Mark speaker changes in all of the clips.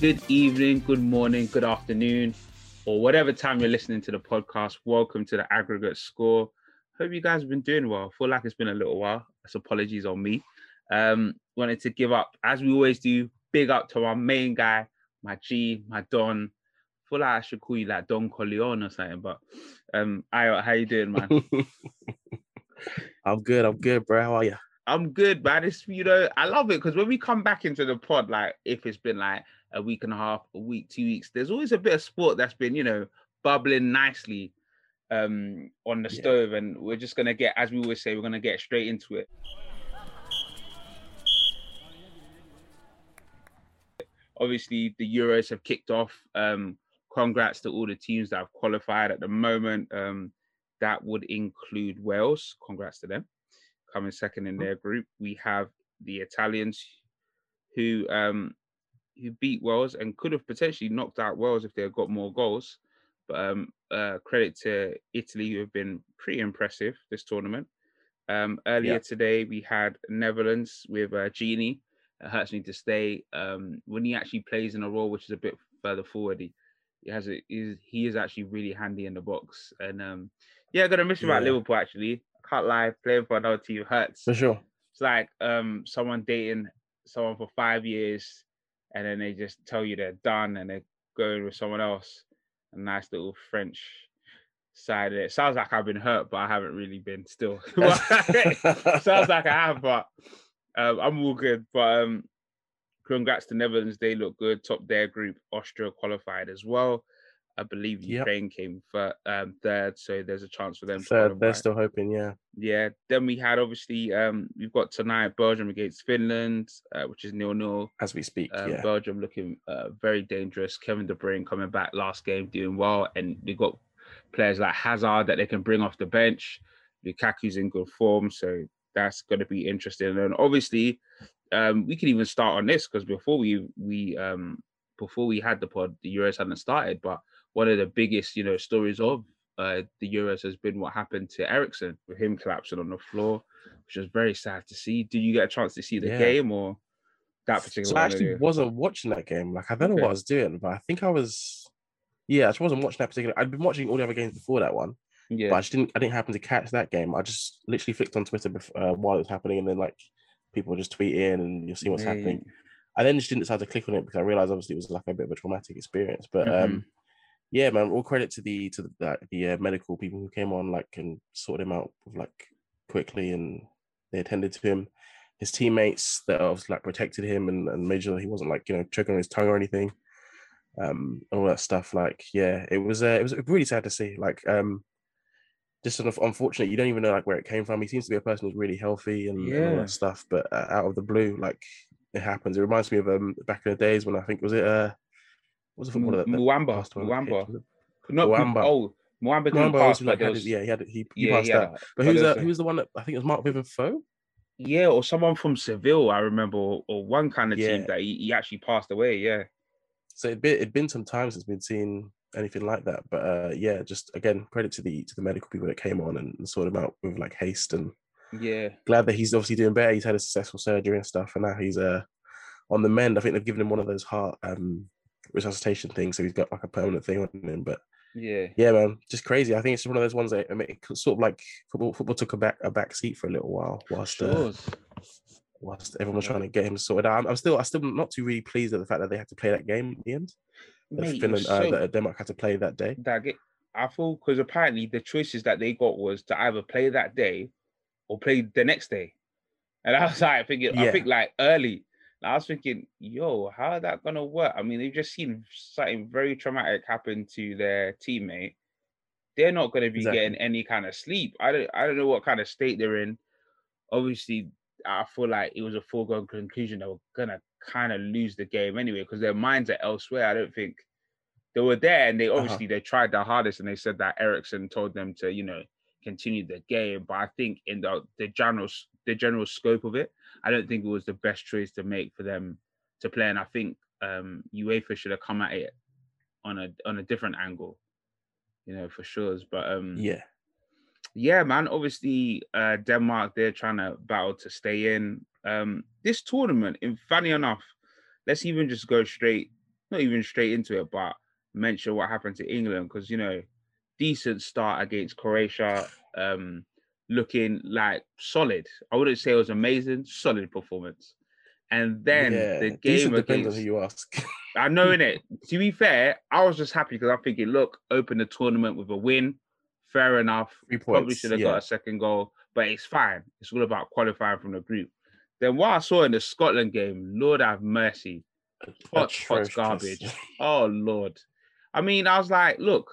Speaker 1: good evening, good morning, good afternoon, or whatever time you're listening to the podcast. Welcome to the aggregate score. Hope you guys have been doing well. feel like it's been a little while. That's apologies on me. Um, wanted to give up, as we always do, big up to our main guy, my G, my Don. feel like I should call you like Don Corleone or something, but um, I, how you doing, man?
Speaker 2: I'm good. I'm good, bro. How are you?
Speaker 1: I'm good, man. It's you know, I love it because when we come back into the pod, like if it's been like a week and a half, a week, two weeks, there's always a bit of sport that's been, you know, bubbling nicely um on the yeah. stove. And we're just gonna get, as we always say, we're gonna get straight into it. Obviously, the Euros have kicked off. Um, congrats to all the teams that have qualified at the moment. Um, that would include Wales. Congrats to them coming second in mm-hmm. their group. We have the Italians who um, who beat Wales and could have potentially knocked out Wales if they had got more goals. But um, uh, credit to Italy who have been pretty impressive this tournament. Um, earlier yeah. today we had Netherlands with uh, Gini. It hurts me to stay. Um, when he actually plays in a role which is a bit further forward, he, he has a, he is actually really handy in the box. And um, yeah, I'm gonna miss him yeah. at Liverpool actually can't lie, playing for another team hurts.
Speaker 2: For sure.
Speaker 1: It's like um someone dating someone for five years and then they just tell you they're done and they're going with someone else. A nice little French side of it. Sounds like I've been hurt, but I haven't really been still. Sounds like I have, but um, I'm all good. But um congrats to Netherlands. They look good. Top their group. Austria qualified as well. I believe Ukraine yep. came for um, third, so there's a chance for them.
Speaker 2: Third, they're still hoping, yeah.
Speaker 1: Yeah. Then we had obviously um, we've got tonight Belgium against Finland, uh, which is nil nil
Speaker 2: as we speak. Um, yeah.
Speaker 1: Belgium looking uh, very dangerous. Kevin De Bruyne coming back last game doing well, and we got players like Hazard that they can bring off the bench. Lukaku's in good form, so that's going to be interesting. And obviously, um, we can even start on this because before we we um, before we had the pod, the Euros hadn't started, but one of the biggest, you know, stories of uh, the Euros has been what happened to Eriksen with him collapsing on the floor, which was very sad to see. Did you get a chance to see the yeah. game or that particular?
Speaker 2: So I actually wasn't watching that game. Like I don't know okay. what I was doing, but I think I was. Yeah, I just wasn't watching that particular. I'd been watching all the other games before that one. Yeah. But I just didn't. I didn't happen to catch that game. I just literally flicked on Twitter before, uh, while it was happening, and then like people just tweet in and you'll see what's happening. I then just didn't decide to click on it because I realized obviously it was like a bit of a traumatic experience. But mm-hmm. um, yeah, man, all credit to the to the, the uh, medical people who came on like and sorted him out like quickly and they attended to him. His teammates that obviously like protected him and, and made sure he wasn't like you know choking on his tongue or anything. Um, all that stuff. Like, yeah, it was uh, it was really sad to see. Like, um, just sort of unfortunate. You don't even know like where it came from. He seems to be a person who's really healthy and, yeah. and all that stuff, but uh, out of the blue, like it happens. It reminds me of um back in the days when I think was it uh was the footballer that,
Speaker 1: Muamba Muamba not Muamba oh Muamba pass,
Speaker 2: like
Speaker 1: was,
Speaker 2: yeah he had he, he yeah, passed yeah. that. But who's uh, who's the one that I think it was Mark Vivien Foé?
Speaker 1: Yeah, or someone from Seville, I remember, or, or one kind of yeah. team that he, he, actually passed away. Yeah.
Speaker 2: So it'd been, it'd been some time since we'd seen anything like that. But uh, yeah, just again, credit to the to the medical people that came on and, and sorted him out with like haste and
Speaker 1: yeah.
Speaker 2: Glad that he's obviously doing better. He's had a successful surgery and stuff, and now he's uh on the mend. I think they've given him one of those heart um resuscitation thing, so he's got like a permanent thing on him. But
Speaker 1: yeah,
Speaker 2: yeah, man, just crazy. I think it's one of those ones that I mean, sort of like football. Football took a back a back seat for a little while whilst sure. uh, whilst everyone was trying to get him sorted out. I'm, I'm, still, I'm still not too really pleased at the fact that they had to play that game at the end. Mate, Finland, uh, so, uh, that Denmark had to play that day.
Speaker 1: That I feel because apparently the choices that they got was to either play that day or play the next day. And I was like thinking, yeah. I think like early, I was thinking, yo, how is that gonna work? I mean, they've just seen something very traumatic happen to their teammate. They're not gonna be exactly. getting any kind of sleep. I don't I don't know what kind of state they're in. Obviously, I feel like it was a foregone conclusion they were gonna kind of lose the game anyway, because their minds are elsewhere. I don't think they were there and they uh-huh. obviously uh-huh. they tried their hardest and they said that Eriksen told them to, you know, continue the game. But I think in the the general the general scope of it, I don't think it was the best choice to make for them to play. And I think um, UEFA should have come at it on a on a different angle, you know, for sure. But um,
Speaker 2: yeah,
Speaker 1: yeah, man. Obviously, uh, Denmark they're trying to battle to stay in um, this tournament. In funny enough, let's even just go straight not even straight into it, but mention what happened to England because you know, decent start against Croatia, um, looking like solid. I wouldn't say it was amazing, solid performance. And then yeah, the game
Speaker 2: depends on who you ask.
Speaker 1: I know in it. To be fair, I was just happy because I'm thinking, look, open the tournament with a win. Fair enough. Three points, Probably should have yeah. got a second goal, but it's fine. It's all about qualifying from the group. Then what I saw in the Scotland game, Lord have mercy, hot, hot garbage. oh Lord. I mean, I was like, look,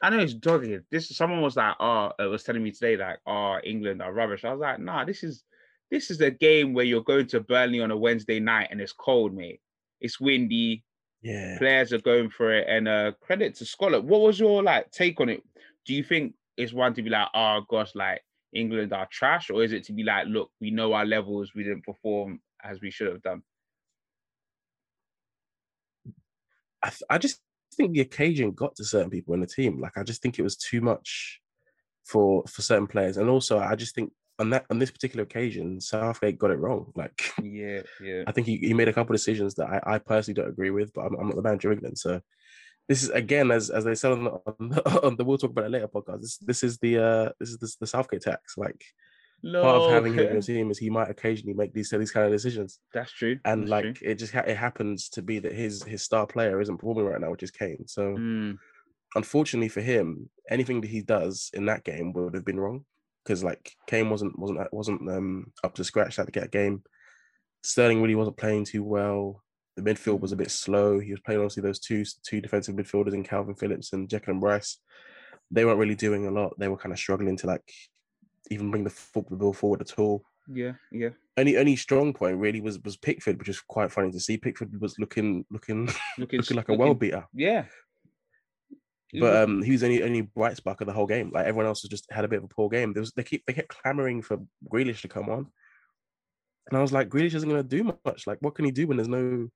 Speaker 1: I know it's dogged. This someone was like, oh, it was telling me today, like, oh, England are rubbish. I was like, nah, this is this is a game where you're going to Burnley on a Wednesday night and it's cold, mate. It's windy.
Speaker 2: Yeah.
Speaker 1: Players are going for it. And uh credit to Scotland. What was your like take on it? Do you think it's one to be like, oh gosh, like England are trash, or is it to be like, look, we know our levels, we didn't perform as we should have done?
Speaker 2: I, th- I just think the occasion got to certain people in the team. Like I just think it was too much for for certain players, and also I just think on that on this particular occasion, Southgate got it wrong. Like
Speaker 1: yeah, yeah.
Speaker 2: I think he, he made a couple of decisions that I, I personally don't agree with, but I'm, I'm not the manager of England, so this is again as as they said on the, on the, on the we'll talk about it later podcast. This this is the uh this is the, the Southgate tax. Like no, part of having him in your team is he might occasionally make these these kind of decisions.
Speaker 1: That's true.
Speaker 2: And
Speaker 1: That's
Speaker 2: like
Speaker 1: true.
Speaker 2: it just ha- it happens to be that his his star player isn't performing right now, which is Kane. So
Speaker 1: mm.
Speaker 2: unfortunately for him, anything that he does in that game would have been wrong because like Kane wasn't wasn't wasn't um up to scratch at the get game. Sterling really wasn't playing too well. The midfield was a bit slow. He was playing obviously those two two defensive midfielders in Kalvin Phillips and Declan Rice. They weren't really doing a lot. They were kind of struggling to like even bring the football forward at all.
Speaker 1: Yeah, yeah.
Speaker 2: Only only strong point really was was Pickford, which is quite funny to see. Pickford was looking looking looking, looking like a well beater.
Speaker 1: Yeah.
Speaker 2: But um, he was only only bright spark of the whole game. Like everyone else has just had a bit of a poor game. There was they keep they kept clamoring for Grealish to come on, and I was like, Grealish isn't going to do much. Like, what can he do when there's no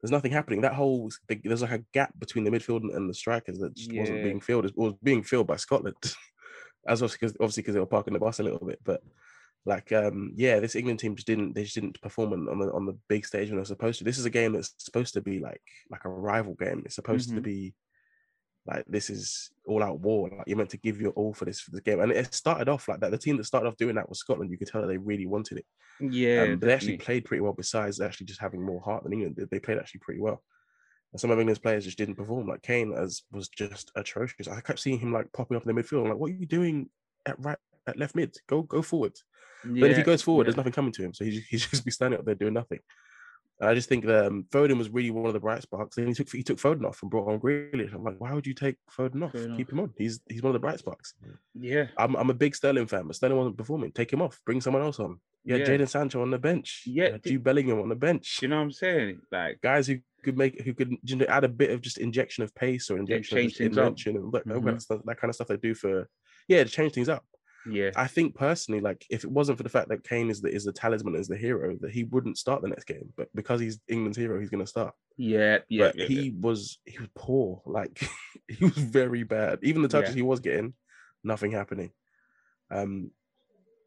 Speaker 2: there's nothing happening. That whole there's like a gap between the midfield and the strikers that just yeah. wasn't being filled. It was being filled by Scotland, as obviously because obviously because they were parking the bus a little bit. But like, um, yeah, this England team just didn't they just didn't perform on the on the big stage when they're supposed to. This is a game that's supposed to be like like a rival game. It's supposed mm-hmm. to be like this is all out war. Like you're meant to give your all for this for this game. And it started off like that. The team that started off doing that was Scotland. You could tell that they really wanted it.
Speaker 1: Yeah,
Speaker 2: um, they actually played pretty well. Besides actually just having more heart than England, they played actually pretty well. And some of England's players just didn't perform. Like Kane as was just atrocious. I kept seeing him like popping up in the midfield. I'm like, what are you doing at right at left mid? Go go forward. Yeah, but if he goes forward, yeah. there's nothing coming to him. So he he's just be standing up there doing nothing. I just think that um, Foden was really one of the bright sparks. And he took he took Foden off and brought on Grealish. I'm like, why would you take Foden off? Keep him on. He's he's one of the bright sparks.
Speaker 1: Yeah,
Speaker 2: I'm I'm a big Sterling fan, but Sterling wasn't performing. Take him off. Bring someone else on. Yeah, yeah. Jadon Sancho on the bench.
Speaker 1: Yeah,
Speaker 2: Jude Bellingham on the bench.
Speaker 1: You know what I'm saying? Like
Speaker 2: guys who could make who could you know, add a bit of just injection of pace or injection of invention and that, mm-hmm. that, that kind of stuff they do for yeah to change things up.
Speaker 1: Yeah,
Speaker 2: I think personally, like if it wasn't for the fact that Kane is the is the talisman, is the hero, that he wouldn't start the next game. But because he's England's hero, he's gonna start.
Speaker 1: Yeah, yeah.
Speaker 2: But
Speaker 1: yeah,
Speaker 2: he
Speaker 1: yeah.
Speaker 2: was he was poor. Like he was very bad. Even the touches yeah. he was getting, nothing happening. Um,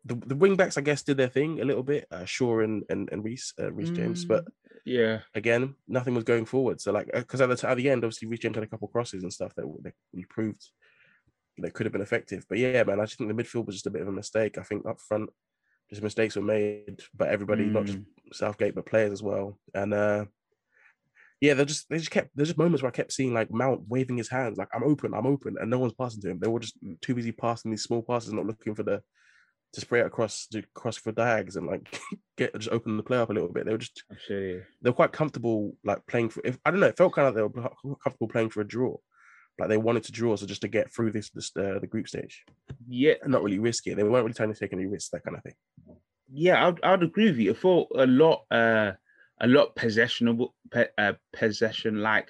Speaker 2: the the wing backs, I guess, did their thing a little bit. Uh, Shaw and and, and Reece uh, Reece mm, James, but
Speaker 1: yeah,
Speaker 2: again, nothing was going forward. So like, because at the at the end, obviously, Reece James had a couple crosses and stuff that, that we proved that could have been effective. But yeah, man, I just think the midfield was just a bit of a mistake. I think up front, just mistakes were made by everybody, mm. not just mm. Southgate, but players as well. And uh yeah, they just they just kept there's just moments where I kept seeing like Mount waving his hands, like I'm open, I'm open, and no one's passing to him. They were just too busy passing these small passes, not looking for the to spray it across to cross for dags and like get just open the play up a little bit. They were just
Speaker 1: sure,
Speaker 2: they were quite comfortable like playing for if I don't know, it felt kind of like they were comfortable playing for a draw like they wanted to draw so just to get through this, this uh, the group stage.
Speaker 1: Yeah,
Speaker 2: and not really risky. They weren't really trying to take any risks, that kind of thing.
Speaker 1: Yeah, I'd, I'd agree with you. I thought a lot, uh, a lot possessionable, uh, possession like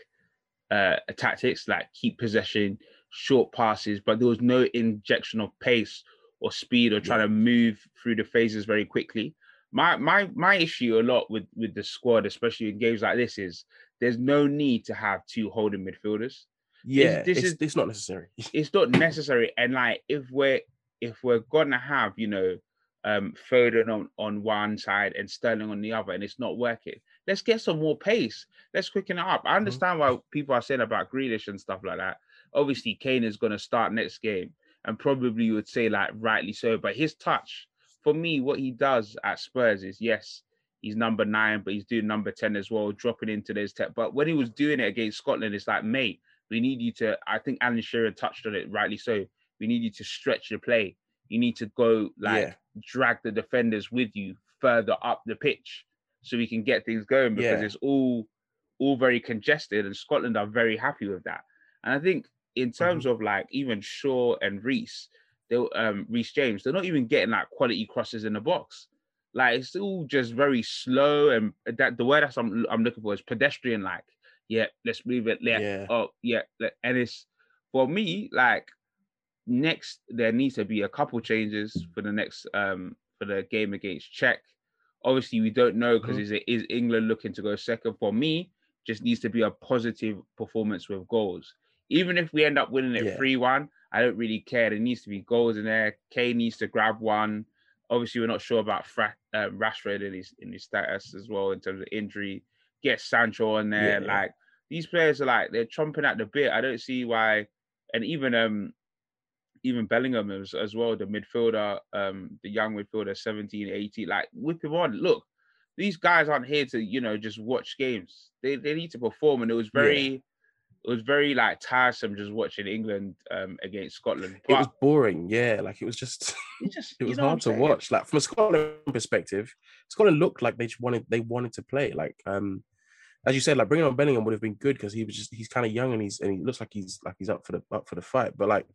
Speaker 1: uh, tactics, like keep possession, short passes, but there was no injection of pace or speed or trying to move through the phases very quickly. My my my issue a lot with with the squad, especially in games like this, is there's no need to have two holding midfielders
Speaker 2: yeah, this, this is it's not necessary.
Speaker 1: It's not necessary, and like if we're if we're gonna have you know um Foden on on one side and Sterling on the other, and it's not working, let's get some more pace. Let's quicken it up. I mm-hmm. understand mm-hmm. why people are saying about Grealish and stuff like that. Obviously, Kane is going to start next game, and probably you would say like rightly so. But his touch, for me, what he does at Spurs is yes, he's number nine, but he's doing number ten as well, dropping into this. Te- but when he was doing it against Scotland, it's like, mate, we need you to. I think Alan Shearer touched on it rightly so. We need you to stretch your play. You need to go like yeah. drag the defenders with you further up the pitch so we can get things going because yeah. it's all all very congested and Scotland are very happy with that. And I think in terms mm-hmm. of like even Shaw and Reece, they um Reece James, they're not even getting like quality crosses in the box. Like it's all just very slow and that the word that I'm I'm looking for is pedestrian like. Yeah, let's move it. Yeah, yeah. oh yeah. And it's for me like next there needs to be a couple changes for the next um for the game against Czech Obviously, we don't know because mm-hmm. is it is England looking to go second? For me, just needs to be a positive performance with goals. Even if we end up winning it three yeah. one, I don't really care. There needs to be goals in there. Kane needs to grab one. Obviously, we're not sure about Fra- uh, Rashford in his in his status as well in terms of injury. Get Sancho on there. Yeah. Like these players are like they're chomping at the bit. I don't see why. And even um even Bellingham as, as well, the midfielder, um, the young midfielder, 17, 18, like whip him on. Look, these guys aren't here to, you know, just watch games. They they need to perform. And it was very yeah. It was very like tiresome just watching England um against Scotland.
Speaker 2: But, it was boring, yeah. Like it was just it, just, it was hard to watch. Like from a Scotland perspective, Scotland looked like they just wanted they wanted to play. Like um as you said, like bringing on Bellingham would have been good because he was just he's kind of young and he's and he looks like he's like he's up for the up for the fight. But like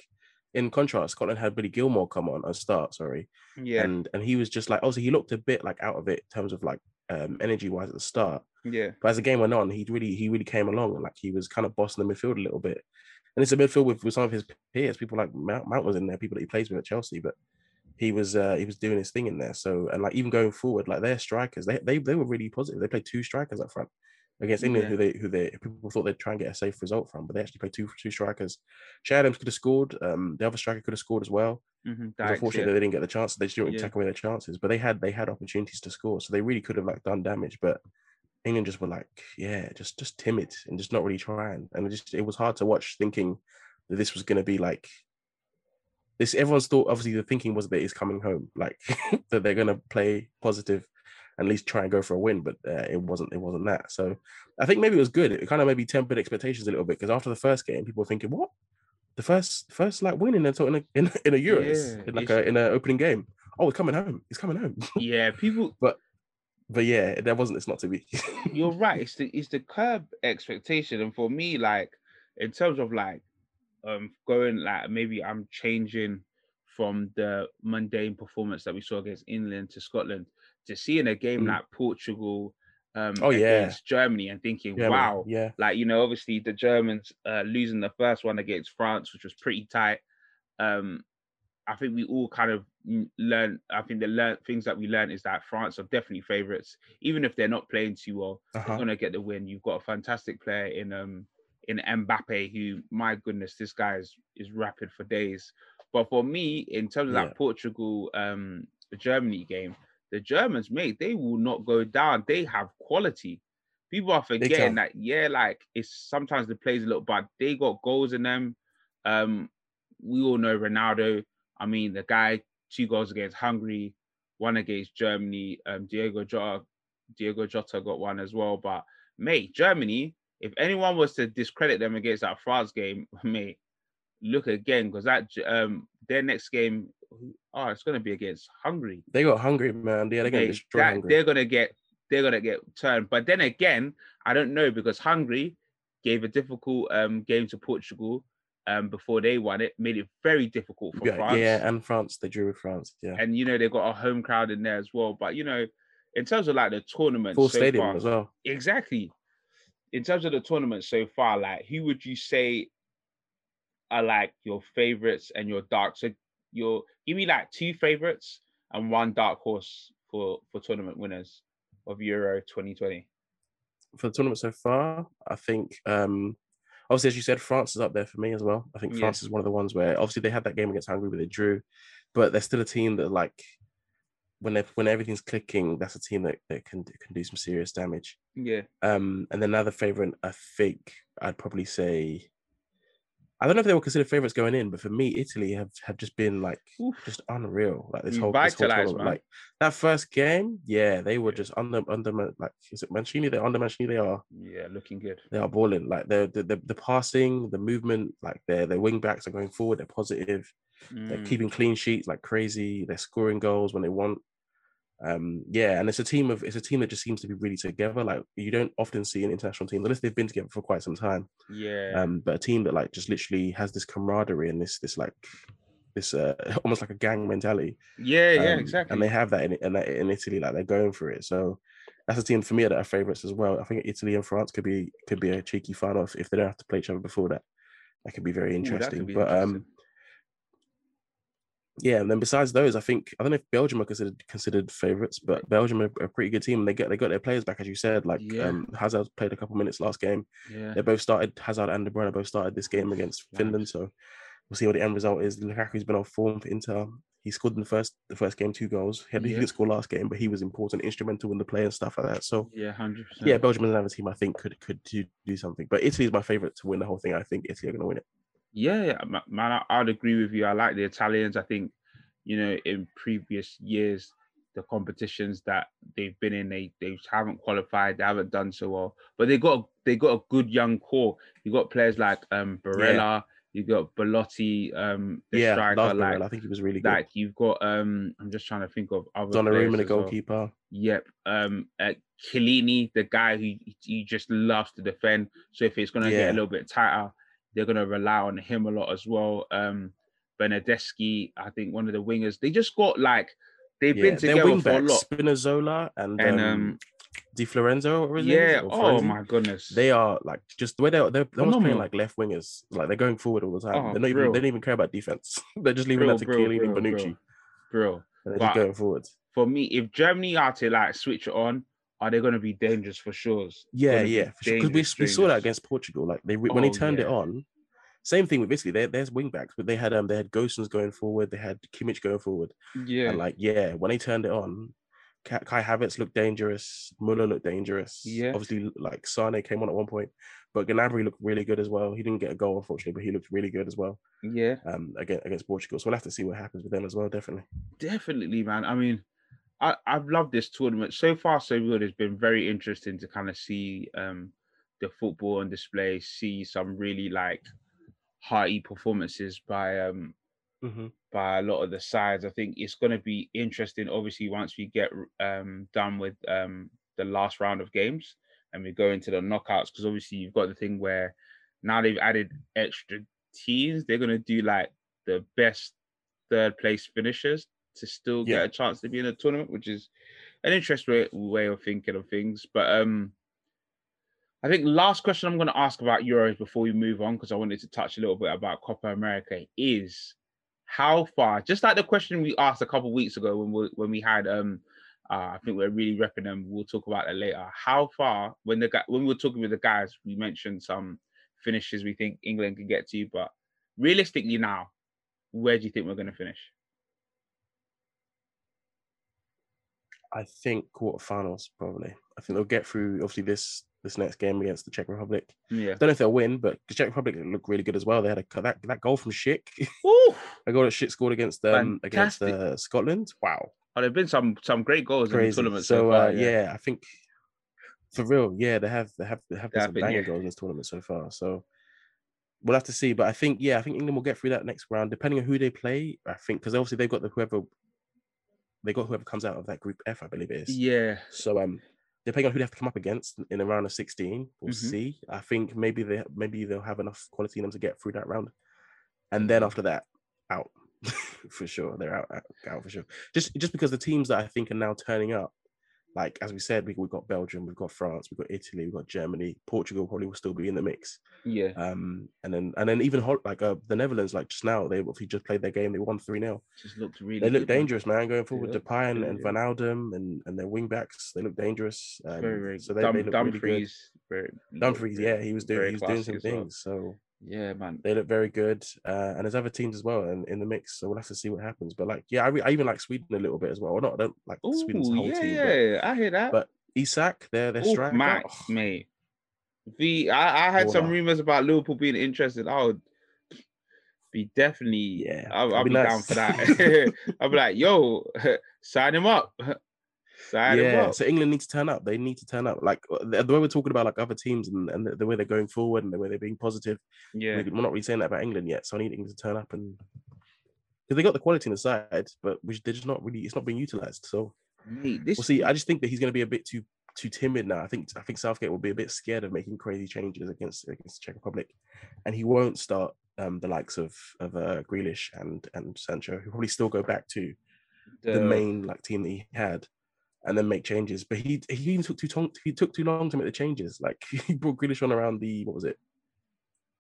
Speaker 2: in contrast, Scotland had Billy Gilmour come on and start, sorry.
Speaker 1: Yeah.
Speaker 2: And and he was just like also he looked a bit like out of it in terms of like um energy wise at the start.
Speaker 1: Yeah.
Speaker 2: But as the game went on, he really he really came along and like he was kind of bossing the midfield a little bit. And it's a midfield with, with some of his peers, people like Mount, Mount was in there, people that he plays with at Chelsea, but he was uh he was doing his thing in there. So and like even going forward, like their strikers, they they they were really positive. They played two strikers up front against England, yeah. who they who they people thought they'd try and get a safe result from, but they actually played two two strikers. Che Adams could have scored. Um, the other striker could have scored as well. Mm-hmm. unfortunately, yeah. they didn't get the chance. They just didn't yeah. take away their chances, but they had they had opportunities to score, so they really could have like done damage. But England just were like, yeah, just just timid and just not really trying, and it just it was hard to watch, thinking that this was going to be like this. Everyone's thought obviously the thinking was that it's coming home, like that they're going to play positive at least try and go for a win. But uh, it wasn't. It wasn't that. So I think maybe it was good. It kind of maybe tempered expectations a little bit because after the first game, people were thinking, "What? The first first like winning in a in a, in, in a Euros yeah, in like a in an opening game? Oh, it's coming home. It's coming home."
Speaker 1: Yeah, people.
Speaker 2: but but yeah, there wasn't. It's not to be.
Speaker 1: You're right. It's the it's the curb expectation, and for me, like in terms of like um going like maybe I'm changing from the mundane performance that we saw against England to Scotland to see in a game mm. like Portugal um
Speaker 2: oh yeah
Speaker 1: Germany and thinking Germany. wow
Speaker 2: yeah
Speaker 1: like you know obviously the Germans uh losing the first one against France which was pretty tight um I think we all kind of learn I think the learn things that we learned is that France are definitely favorites even if they're not playing too well uh-huh. they're gonna get the win you've got a fantastic player in um in Mbappe who my goodness this guy is is rapid for days but for me in terms of yeah. that Portugal um Germany game the Germans, mate, they will not go down. They have quality. People are forgetting that, yeah, like it's sometimes the plays a little bad. They got goals in them. Um, we all know Ronaldo. I mean, the guy, two goals against Hungary, one against Germany. Um, Diego Jota, Diego Jota got one as well. But mate, Germany, if anyone was to discredit them against that France game, mate, look again because that um their next game oh, it's gonna be against Hungary.
Speaker 2: They got Hungary, man. Yeah, they're gonna destroy that,
Speaker 1: Hungary. They're gonna get they're gonna get turned. But then again, I don't know because Hungary gave a difficult um game to Portugal um before they won it, made it very difficult for
Speaker 2: yeah,
Speaker 1: France.
Speaker 2: Yeah, and France, they drew with France. Yeah.
Speaker 1: And you know, they got a home crowd in there as well. But you know, in terms of like the tournament
Speaker 2: full so stadium far, as well.
Speaker 1: Exactly. In terms of the tournament so far, like who would you say are like your favorites and your dark? So your give me like two favorites and one dark horse for for tournament winners of Euro 2020.
Speaker 2: For the tournament so far, I think um obviously as you said, France is up there for me as well. I think France is one of the ones where obviously they had that game against Hungary where they drew, but they're still a team that like when they when everything's clicking, that's a team that, that can can do some serious damage.
Speaker 1: Yeah.
Speaker 2: Um, and another favorite, I think I'd probably say I don't know if they were considered favorites going in, but for me, Italy have, have just been like Oof. just unreal. Like this whole, this whole tournament. like that first game, yeah, they were just under under like is it Mancini? They're under Mancini. They are
Speaker 1: yeah, looking good.
Speaker 2: They are balling. Like the the the passing, the movement, like their their wing backs are going forward. They're positive. Mm. They're keeping clean sheets like crazy. They're scoring goals when they want um yeah and it's a team of it's a team that just seems to be really together like you don't often see an international team unless they've been together for quite some time.
Speaker 1: Yeah.
Speaker 2: Um but a team that like just literally has this camaraderie and this this like this uh almost like a gang mentality.
Speaker 1: Yeah yeah um, exactly.
Speaker 2: and they have that in, in in italy like they're going for it. So that's a team for me that are favorites as well. I think italy and france could be could be a cheeky final if, if they don't have to play each other before that. That could be very interesting. Ooh, be but um, interesting. um yeah, and then besides those, I think I don't know if Belgium are considered considered favorites, but Belgium are a pretty good team. They get they got their players back, as you said. Like yeah. um, Hazard played a couple minutes last game.
Speaker 1: Yeah,
Speaker 2: they both started. Hazard and De Bruyne both started this game against nice. Finland. So we'll see what the end result is. Lukaku's been on form for Inter. He scored in the first the first game two goals. He, had, yeah. he didn't score last game, but he was important, instrumental in the play and stuff like that. So
Speaker 1: yeah, hundred percent.
Speaker 2: Yeah, Belgium is another team I think could could do, do something. But Italy is my favorite to win the whole thing. I think Italy are going to win it.
Speaker 1: Yeah, man, I'd agree with you. I like the Italians. I think you know, in previous years, the competitions that they've been in, they they haven't qualified, they haven't done so well. But they got they got a good young core. You got players like um Barella, yeah. you got Belotti, um
Speaker 2: the yeah, striker, like I think he was really good.
Speaker 1: Like you've got um I'm just trying to think of other
Speaker 2: Donnarumma, the goalkeeper. Well.
Speaker 1: Yep. Um uh, Chiellini, the guy who he just loves to defend. So if it's gonna yeah. get a little bit tighter, they're gonna rely on him a lot as well. Um Bernardeschi, I think one of the wingers. They just got like they've yeah, been together for a lot.
Speaker 2: Spinazzola and, and um, um Di Florenzo.
Speaker 1: Yeah. Oh my goodness.
Speaker 2: They are like just the way they're they're, they're almost playing like left wingers. Like they're going forward all the time. Oh, they're not even they don't even care about defense. they're just leaving bro, that to Chiellini and Bonucci.
Speaker 1: Bro.
Speaker 2: They're just going forward.
Speaker 1: For me, if Germany are to like switch it on, are they going to be dangerous for sure?
Speaker 2: Yeah, yeah, because we, we saw that against Portugal. Like they when oh, they turned yeah. it on, same thing with Italy. there's wing backs, but they had um they had Gosens going forward, they had Kimmich going forward.
Speaker 1: Yeah.
Speaker 2: And like, yeah, when they turned it on, Kai Havertz looked dangerous. Muller looked dangerous.
Speaker 1: Yeah.
Speaker 2: Obviously, like Sane came on at one point, but Gnabry looked really good as well. He didn't get a goal, unfortunately, but he looked really good as well.
Speaker 1: Yeah.
Speaker 2: Um, against against Portugal, so we'll have to see what happens with them as well. Definitely.
Speaker 1: Definitely, man. I mean, I I've loved this tournament so far. So good. It's been very interesting to kind of see um the football on display, see some really like hearty performances by um mm-hmm. by a lot of the sides. I think it's going to be interesting. Obviously, once we get um done with um the last round of games and we go into the knockouts, because obviously you've got the thing where now they've added extra teams. They're going to do like the best third place finishers to still yeah. get a chance to be in a tournament, which is an interesting way, way of thinking of things. But um I think last question I'm going to ask about Euros before we move on, because I wanted to touch a little bit about Copa America, is how far, just like the question we asked a couple weeks ago when we when we had um uh, I think we're really repping them. We'll talk about that later. How far when the when we were talking with the guys, we mentioned some finishes we think England can get to, but realistically now, where do you think we're going to finish?
Speaker 2: I think quarterfinals probably. I think they'll get through obviously this this next game against the Czech Republic.
Speaker 1: Yeah,
Speaker 2: don't know if they'll win, but the Czech Republic look really good as well. They had a that that goal from Schick. a goal that Schick scored against um against uh, Scotland. Wow.
Speaker 1: Oh, there've been some some great goals Crazy. in the tournament. So,
Speaker 2: so
Speaker 1: far, uh,
Speaker 2: yeah. yeah. I think for real, yeah, they have they have they have some banging yeah. goals in this tournament so far. So we'll have to see. But I think yeah, I think England will get through that next round, depending on who they play. I think because obviously they've got the whoever they got whoever comes out of that group F, I believe it is.
Speaker 1: Yeah.
Speaker 2: So um depending on who they have to come up against in the round of 16, we'll mm-hmm. see. I think maybe they maybe they'll have enough quality in them to get through that round. And then mm-hmm. after that, out for sure. They're out, out, out for sure. Just just because the teams that I think are now turning up like as we said, we, we've got Belgium, we've got France, we've got Italy, we've got Germany, Portugal probably will still be in the mix.
Speaker 1: Yeah.
Speaker 2: Um, and then and then even like uh, the Netherlands, like just now, they if you just played their game, they won three 0
Speaker 1: Just looked really.
Speaker 2: They look dangerous, man. man. Going forward, to Pine and Van Wijnaldum and and their wing backs, they look dangerous. Um, very, very. So they, Dum- they look Dumfries, really good. Very, Dumfries, yeah, he was doing he was doing some things. Well. So
Speaker 1: Yeah, man.
Speaker 2: They look very good. Uh, and there's other teams as well in, in the mix. So we'll have to see what happens. But like, yeah, I, I even like Sweden a little bit as well. Or not, I don't like Ooh, Sweden's whole
Speaker 1: yeah,
Speaker 2: team.
Speaker 1: Yeah, I hear that.
Speaker 2: But Isak, they're they're striker.
Speaker 1: Max, oh. mate. The I, I had some rumors about Liverpool being interested. I would be definitely yeah. I'll, I'll be, be nice. down for that. I'll be like, yo, sign him up. Sign
Speaker 2: yeah, him so England needs to turn up. They need to turn up. Like the, the way we're talking about like other teams and, and the, the, way they're going forward and the way they're being positive.
Speaker 1: Yeah,
Speaker 2: we're not really saying that about England yet. So I need England to turn up and because they got the quality in the side, but which they're just not really. It's not being utilized. So
Speaker 1: Mate, this...
Speaker 2: we'll see. I just think that he's going to be a bit too too timid now. I think I think Southgate will be a bit scared of making crazy changes against against the Czech Republic, and he won't start um, the likes of of uh, Grealish and and Sancho. He'll probably still go back to the, the main like team that he had, and then make changes. But he he even took too long. He took too long to make the changes. Like he brought Grealish on around the what was it?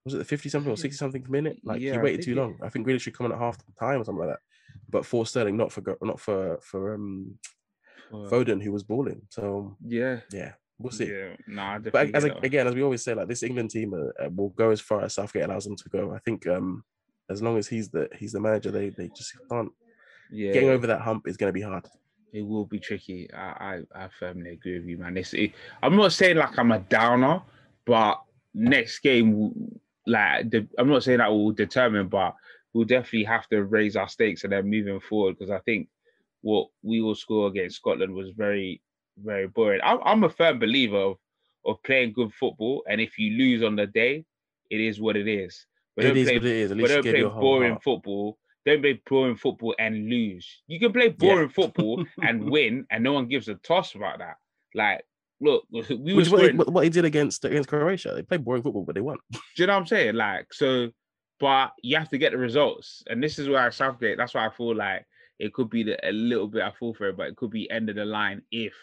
Speaker 2: Was it the fifty something or sixty something minute? Like yeah, he waited too long. I think Grealish should come in at half time or something like that. But for Sterling, not for not for for um Foden, who was balling. So
Speaker 1: yeah,
Speaker 2: yeah, we'll see.
Speaker 1: Yeah, nah,
Speaker 2: but as again, as we always say, like this England team uh, uh, will go as far as Southgate allows them to go. I think um as long as he's the he's the manager, they they just can't. Yeah, getting over that hump is going to be hard.
Speaker 1: It will be tricky. I I, I firmly agree with you, man. It's, it, I'm not saying like I'm a downer, but next game, like the, I'm not saying that will determine, but we'll definitely have to raise our stakes and then moving forward because I think what we will score against Scotland was very, very boring. I'm, I'm a firm believer of, of playing good football, and if you lose on the day, it is what it is.
Speaker 2: But it is play, what it is. At
Speaker 1: least but don't play boring heart. football. Don't play boring football and lose. You can play boring yeah. football and win, and no one gives a toss about that. Like, look, we
Speaker 2: Which what, he, what he did against against Croatia. They played boring football, but they won.
Speaker 1: Do you know what I'm saying? Like, so, but you have to get the results, and this is where I Southgate. That's why I feel like it could be the, a little bit I fall for it, but it could be end of the line if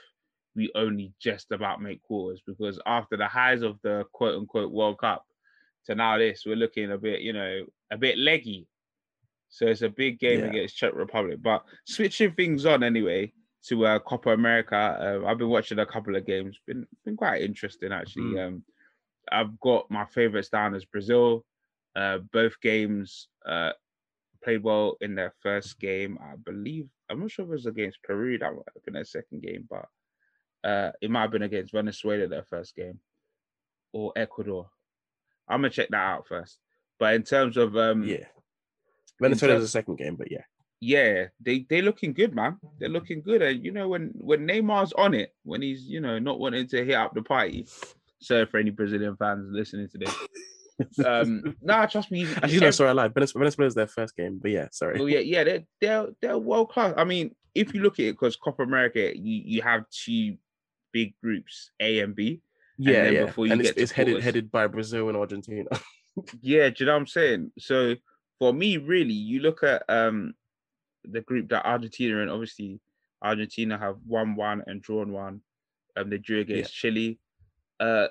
Speaker 1: we only just about make quarters. Because after the highs of the quote unquote World Cup to now this, we're looking a bit, you know, a bit leggy. So it's a big game yeah. against Czech Republic. But switching things on anyway to uh, Copa America, uh, I've been watching a couple of games. Been been quite interesting actually. Mm. Um, I've got my favorites down as Brazil. Uh, both games uh, played well in their first game. I believe I'm not sure if it was against Peru that might have been their second game, but uh, it might have been against Venezuela their first game or Ecuador. I'm gonna check that out first. But in terms of um,
Speaker 2: yeah, Venezuela was the second game, but yeah,
Speaker 1: yeah, they they looking good, man. They're looking good, and you know when when Neymar's on it, when he's you know not wanting to hit up the party. So for any Brazilian fans listening to this, um, nah, trust me.
Speaker 2: Actually, no, sorry, I lied. Venezuela is their first game, but yeah, sorry.
Speaker 1: Oh yeah, yeah, they're they're they're world class. I mean, if you look at it, because Copa America, you you have two big groups, A and B.
Speaker 2: Yeah, and yeah. Before you and get it's, it's headed headed by Brazil and Argentina.
Speaker 1: yeah, do you know what I'm saying? So for me, really, you look at um the group that Argentina and obviously Argentina have won one and drawn one. Um, they drew against yeah. Chile. Uh,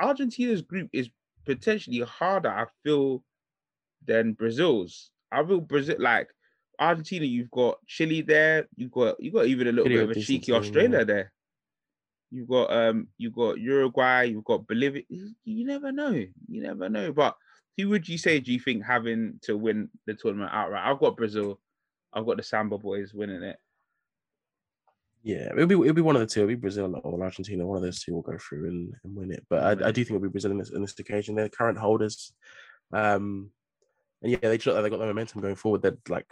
Speaker 1: Argentina's group is potentially harder, I feel, than Brazil's. I feel Brazil like Argentina, you've got Chile there, you've got you got even a little Chile bit of a cheeky Australia yeah. there. You've got um you've got Uruguay, you've got Bolivia. You never know. You never know. But who would you say do you think having to win the tournament outright? I've got Brazil. I've got the Samba boys winning it.
Speaker 2: Yeah, it'll be it'll be one of the two. It'll be Brazil or Argentina. One of those two will go through and, and win it. But I, I do think it'll be Brazil in this, in this occasion. They're current holders, um, and yeah, they they got the momentum going forward. They're like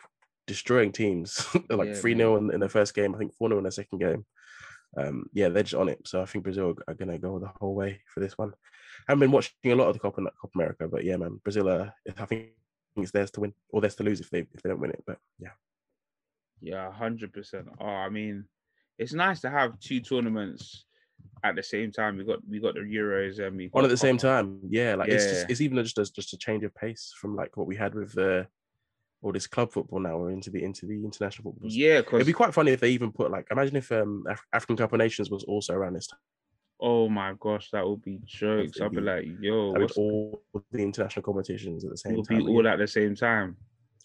Speaker 2: destroying teams, like three yeah, 0 in, in their first game. I think four 0 in their second game. Um, yeah, they're just on it. So I think Brazil are going to go the whole way for this one. I haven't been watching a lot of the Copa, Copa America, but yeah, man, Brazil. Are, I think it's theirs to win or theirs to lose if they if they don't win it. But yeah,
Speaker 1: yeah, hundred percent. Oh, I mean it's nice to have two tournaments at the same time. We got we got the Euros and we
Speaker 2: one at the same time. Yeah, like yeah. it's just it's even just a, just a change of pace from like what we had with the. Uh, all this club football now we're into the into the international football.
Speaker 1: Yeah,
Speaker 2: it'd be quite funny if they even put like imagine if um Af- African Cup of Nations was also around this time.
Speaker 1: Oh my gosh, that would be jokes. I'd be like, yo, what's...
Speaker 2: all the international competitions at the same
Speaker 1: time. Be all at the same time.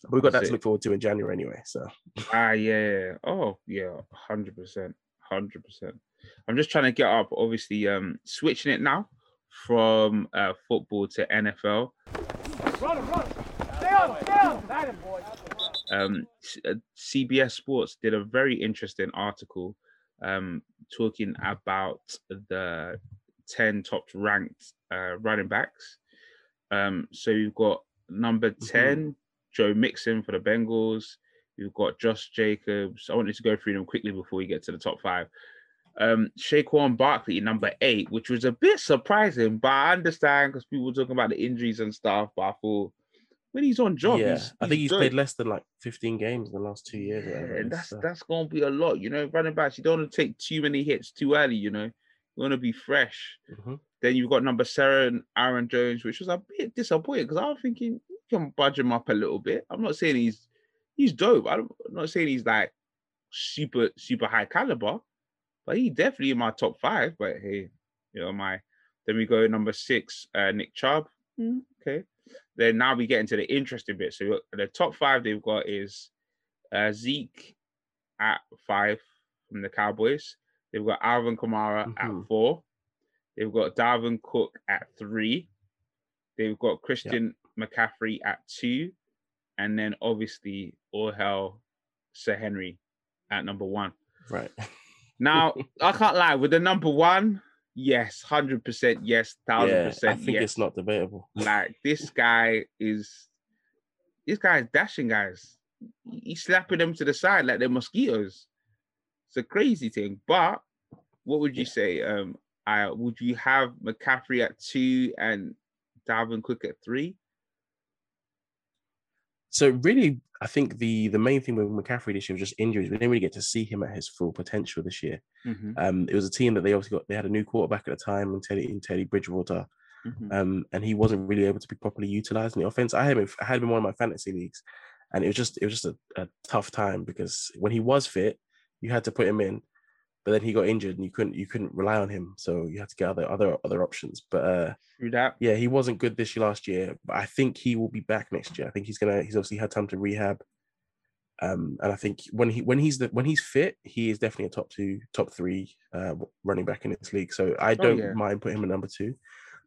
Speaker 2: But we've got that to look forward to in January anyway. So
Speaker 1: ah yeah. Oh yeah, hundred percent. Hundred percent. I'm just trying to get up, obviously, um, switching it now from uh, football to NFL. Um, CBS uh, Sports did a very interesting article um, talking about the 10 top ranked uh, running backs. Um, so you've got number mm-hmm. 10, mm-hmm. Joe Mixon for the Bengals. You've got Josh Jacobs. I wanted to go through them quickly before we get to the top five. Um, Saquon Barkley, number eight, which was a bit surprising, but I understand because people were talking about the injuries and stuff. But I thought when he's on job, yeah, he's, he's
Speaker 2: I think he's good. played less than like 15 games in the last two years.
Speaker 1: Yeah, and that's so. that's gonna be a lot, you know. Running backs, you don't want to take too many hits too early, you know. You want to be fresh. Mm-hmm. Then you've got number seven, Aaron Jones, which was a bit disappointing because I was thinking you can budge him up a little bit. I'm not saying he's he's dope. I'm not saying he's like super super high caliber, but he definitely in my top five. But hey, you know my. Then we go number six, uh, Nick Chubb. Mm, okay. Then now we get into the interesting bit. So the top five they've got is uh, Zeke at five from the Cowboys. They've got Alvin Kamara mm-hmm. at four. They've got Dalvin Cook at three. They've got Christian yep. McCaffrey at two. And then obviously all hell Sir Henry at number one.
Speaker 2: Right.
Speaker 1: Now, I can't lie, with the number one, yes, hundred percent, yes, thousand percent.
Speaker 2: I think
Speaker 1: yes.
Speaker 2: it's not debatable.
Speaker 1: Like this guy is this guy is dashing guys. He's slapping them to the side like they're mosquitoes. It's a crazy thing. But what would you yeah. say? Um, I would you have McCaffrey at two and Dalvin Cook at three?
Speaker 2: So really, I think the the main thing with McCaffrey this year was just injuries. We didn't really get to see him at his full potential this year. Mm-hmm. Um, it was a team that they obviously got. They had a new quarterback at the time, and Teddy in Teddy Bridgewater, mm-hmm. um, and he wasn't really able to be properly utilized in the offense. I had him. I had him in one of my fantasy leagues, and it was just it was just a, a tough time because when he was fit, you had to put him in, but then he got injured and you couldn't you couldn't rely on him, so you had to get other other other options. But uh, yeah, he wasn't good this year last year, but I think he will be back next year. I think he's gonna he's obviously had time to rehab. Um, and I think when he when he's the when he's fit, he is definitely a top two, top three uh, running back in this league. So I oh, don't oh, yeah. mind putting him at number two.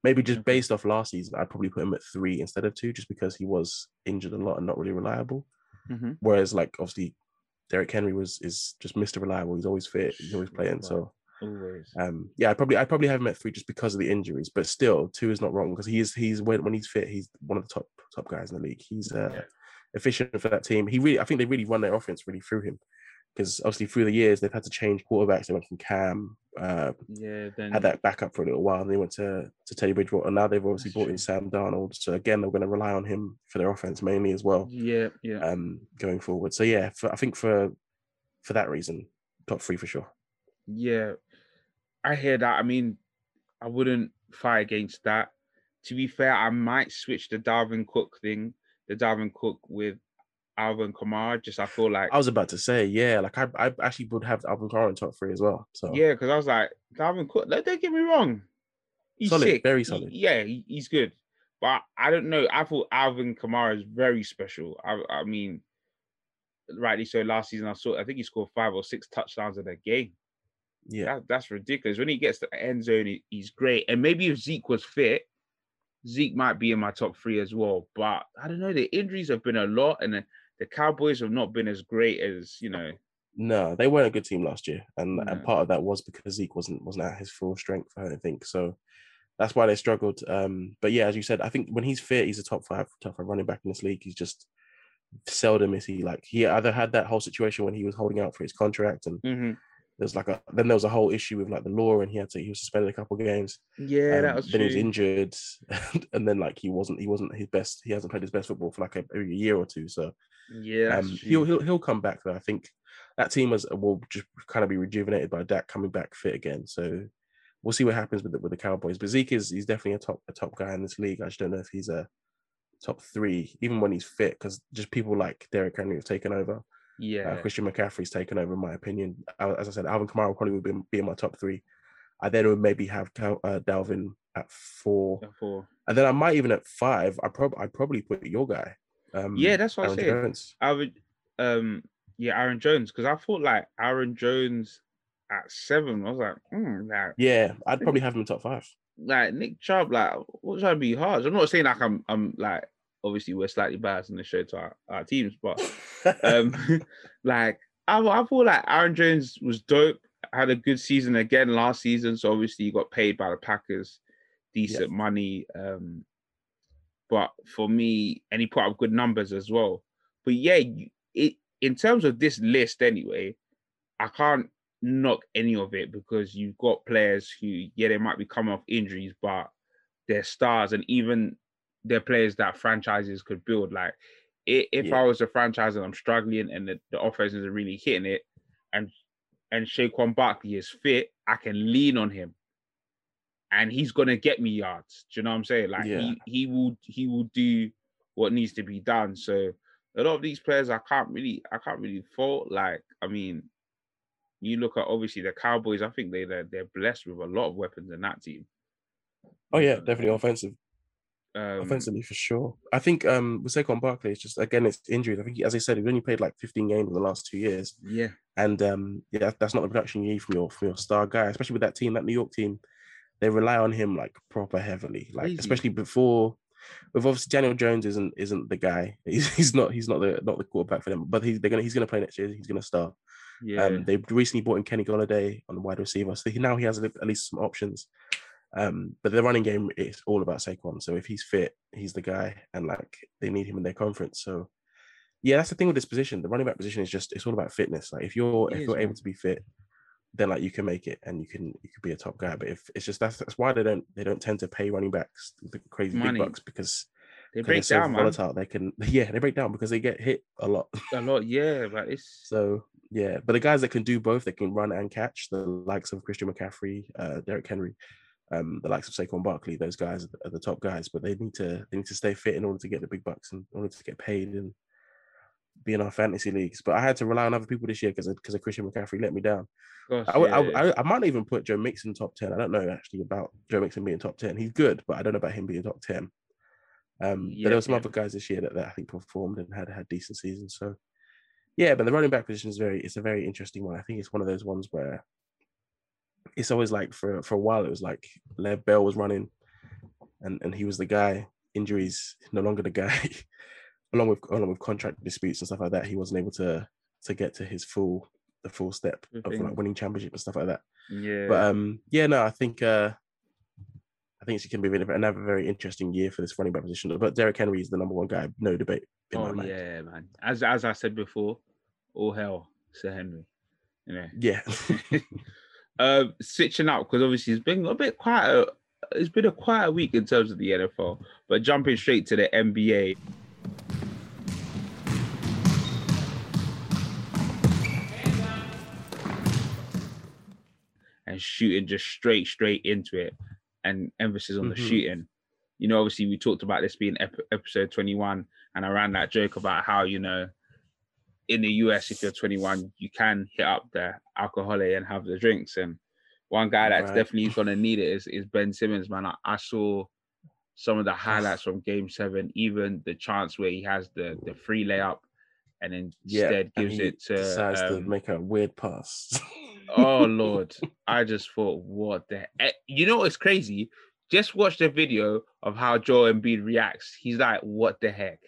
Speaker 2: Maybe just based off last season, I'd probably put him at three instead of two, just because he was injured a lot and not really reliable. Mm-hmm. Whereas, like obviously, Derrick Henry was is just Mr. Reliable. He's always fit. He's always playing. So
Speaker 1: always.
Speaker 2: Um, yeah, I probably I probably have him at three just because of the injuries, but still two is not wrong because he is he's when when he's fit, he's one of the top top guys in the league. He's uh, yeah. efficient for that team. He really I think they really run their offense really through him because obviously through the years they've had to change quarterbacks. They went from Cam, uh,
Speaker 1: yeah, then
Speaker 2: had that backup for a little while, and they went to to Teddy Bridgewater. And now they've obviously brought true. in Sam Darnold. So again, they're going to rely on him for their offense mainly as well.
Speaker 1: Yeah, yeah.
Speaker 2: Um, going forward. So yeah, for, I think for for that reason, top three for sure.
Speaker 1: Yeah, I hear that. I mean, I wouldn't fight against that. To be fair, I might switch the Dalvin Cook thing, the Dalvin Cook with Alvin Kamara. Just I feel like
Speaker 2: I was about to say, yeah, like I, I actually would have Alvin Kamara in top three as well. So
Speaker 1: yeah, because I was like Dalvin Cook. Don't get me wrong,
Speaker 2: he's solid, sick. very solid.
Speaker 1: He, yeah, he, he's good, but I don't know. I thought Alvin Kamara is very special. I, I mean, rightly so. Last season, I saw. I think he scored five or six touchdowns in a game. Yeah, that, that's ridiculous. When he gets to the end zone, he, he's great. And maybe if Zeke was fit, Zeke might be in my top three as well. But I don't know. The injuries have been a lot, and the, Cowboys have not been as great as you know.
Speaker 2: No, they weren't a good team last year, and, and part of that was because Zeke wasn't wasn't at his full strength. I don't think so. That's why they struggled. Um, but yeah, as you said, I think when he's fit, he's a top five top five running back in this league. He's just seldom is he like he either had that whole situation when he was holding out for his contract and mm-hmm there's like a then there was a whole issue with like the law and he had to he was suspended a couple games.
Speaker 1: Yeah um, that was
Speaker 2: then
Speaker 1: true.
Speaker 2: he was injured and then like he wasn't he wasn't his best he hasn't played his best football for like a, a year or two so
Speaker 1: yeah
Speaker 2: um, he'll, he'll he'll come back though. I think that team was will just kind of be rejuvenated by Dak coming back fit again so we'll see what happens with the, with the cowboys. But zeke is he's definitely a top a top guy in this league. I just don't know if he's a top three even when he's fit because just people like Derrick Henry have taken over
Speaker 1: yeah,
Speaker 2: uh, Christian McCaffrey's taken over, in my opinion. As I said, Alvin Kamara probably would be, be in my top three. I then would maybe have uh, Dalvin at four.
Speaker 1: At four,
Speaker 2: and then I might even at five. I probably I'd probably put your guy.
Speaker 1: Um, yeah, that's what Aaron I said. Jones. I would, um, yeah, Aaron Jones, because I thought like Aaron Jones at seven. I was like, mm, like,
Speaker 2: yeah, I'd probably have him in top five.
Speaker 1: Like Nick Chubb, like what's trying to be hard? I'm not saying like I'm I'm like obviously we're slightly biased in the show to our, our teams, but um, like I, I feel like Aaron Jones was dope. Had a good season again last season, so obviously he got paid by the Packers decent yeah. money. Um, but for me, and he put up good numbers as well. But yeah, it in terms of this list anyway, I can't knock any of it because you've got players who, yeah, they might be coming off injuries, but they're stars, and even they're players that franchises could build. Like, if yeah. I was a franchise and I'm struggling and the, the offense isn't really hitting it, and and Saquon Barkley is fit, I can lean on him, and he's gonna get me yards. Do you know what I'm saying? Like, yeah. he he will he will do what needs to be done. So a lot of these players, I can't really I can't really fault. Like, I mean, you look at obviously the Cowboys. I think they they're, they're blessed with a lot of weapons in that team.
Speaker 2: Oh yeah, definitely offensive. Um, Offensively for sure. I think um with Saquon Barkley, it's just again it's injuries. I think as I said, he's only played like 15 games in the last two years.
Speaker 1: Yeah.
Speaker 2: And um yeah, that's not the production you need from your from your star guy, especially with that team, that New York team. They rely on him like proper heavily. Like especially before with obviously Daniel Jones isn't isn't the guy. He's, he's not he's not the not the quarterback for them. But he's they're gonna he's gonna play next year. He's gonna start. Yeah. Um, they recently bought in Kenny Golladay on the wide receiver, so he, now he has at least some options. Um, but the running game is all about Saquon. So if he's fit, he's the guy, and like they need him in their conference. So yeah, that's the thing with this position. The running back position is just it's all about fitness. Like if you're it if you're able to be fit, then like you can make it and you can you could be a top guy. But if it's just that's that's why they don't they don't tend to pay running backs the crazy Money. big bucks because
Speaker 1: they break so down,
Speaker 2: volatile. Man. They can yeah they break down because they get hit a lot.
Speaker 1: a lot, yeah. But it's
Speaker 2: so yeah. But the guys that can do both, they can run and catch, the likes of Christian McCaffrey, uh, Derrick Henry, um, the likes of Saquon Barkley, those guys are the top guys, but they need to they need to stay fit in order to get the big bucks and in order to get paid and be in our fantasy leagues. But I had to rely on other people this year because because of Christian McCaffrey let me down. Gosh, I, yeah, I, yeah. I, I, might even put Joe Mixon top ten. I don't know actually about Joe Mixon being top ten. He's good, but I don't know about him being top ten. Um, yeah, but there were some other guys this year that, that I think performed and had had decent seasons. So yeah, but the running back position is very it's a very interesting one. I think it's one of those ones where it's always like for for a while it was like Lev Bell was running, and and he was the guy. Injuries, no longer the guy. along with along with contract disputes and stuff like that, he wasn't able to to get to his full the full step of like winning championship and stuff like that.
Speaker 1: Yeah.
Speaker 2: But um, yeah, no, I think uh, I think it's going to be another very interesting year for this running back position. But Derrick Henry is the number one guy, no debate.
Speaker 1: oh yeah, man. As as I said before, all hell, Sir Henry. You know.
Speaker 2: Yeah.
Speaker 1: uh, switching up because obviously it's been a bit quiet. It's been a quiet week in terms of the NFL, but jumping straight to the NBA. And shooting just straight, straight into it, and emphasis on mm-hmm. the shooting. You know, obviously, we talked about this being ep- episode 21, and I ran that joke about how, you know, in the US, if you're 21, you can hit up the alcoholic and have the drinks. And one guy that's right. definitely gonna need it is, is Ben Simmons, man. I, I, saw some of the highlights from game seven, even the chance where he has the the free layup and then yeah, instead gives it to
Speaker 2: decides um, to make a weird pass.
Speaker 1: oh lord. I just thought, what the heck? you know what's crazy? Just watch the video of how Joel Embiid reacts. He's like, what the heck?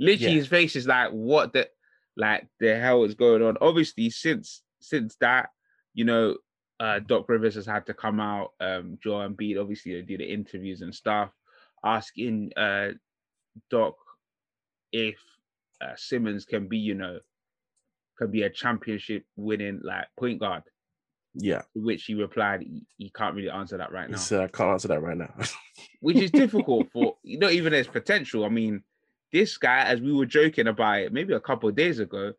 Speaker 1: Literally, yeah. his face is like, what the like the hell is going on? Obviously, since since that, you know, uh, Doc Rivers has had to come out. Um, Joel Embiid, obviously, they did the interviews and stuff, asking uh, Doc if uh, Simmons can be, you know, can be a championship winning like point guard.
Speaker 2: Yeah.
Speaker 1: which he replied, he, he, can't really answer that right now.
Speaker 2: He I can't answer that right now.
Speaker 1: which is difficult for not even his potential. I mean, this guy, as we were joking about it maybe a couple of days ago,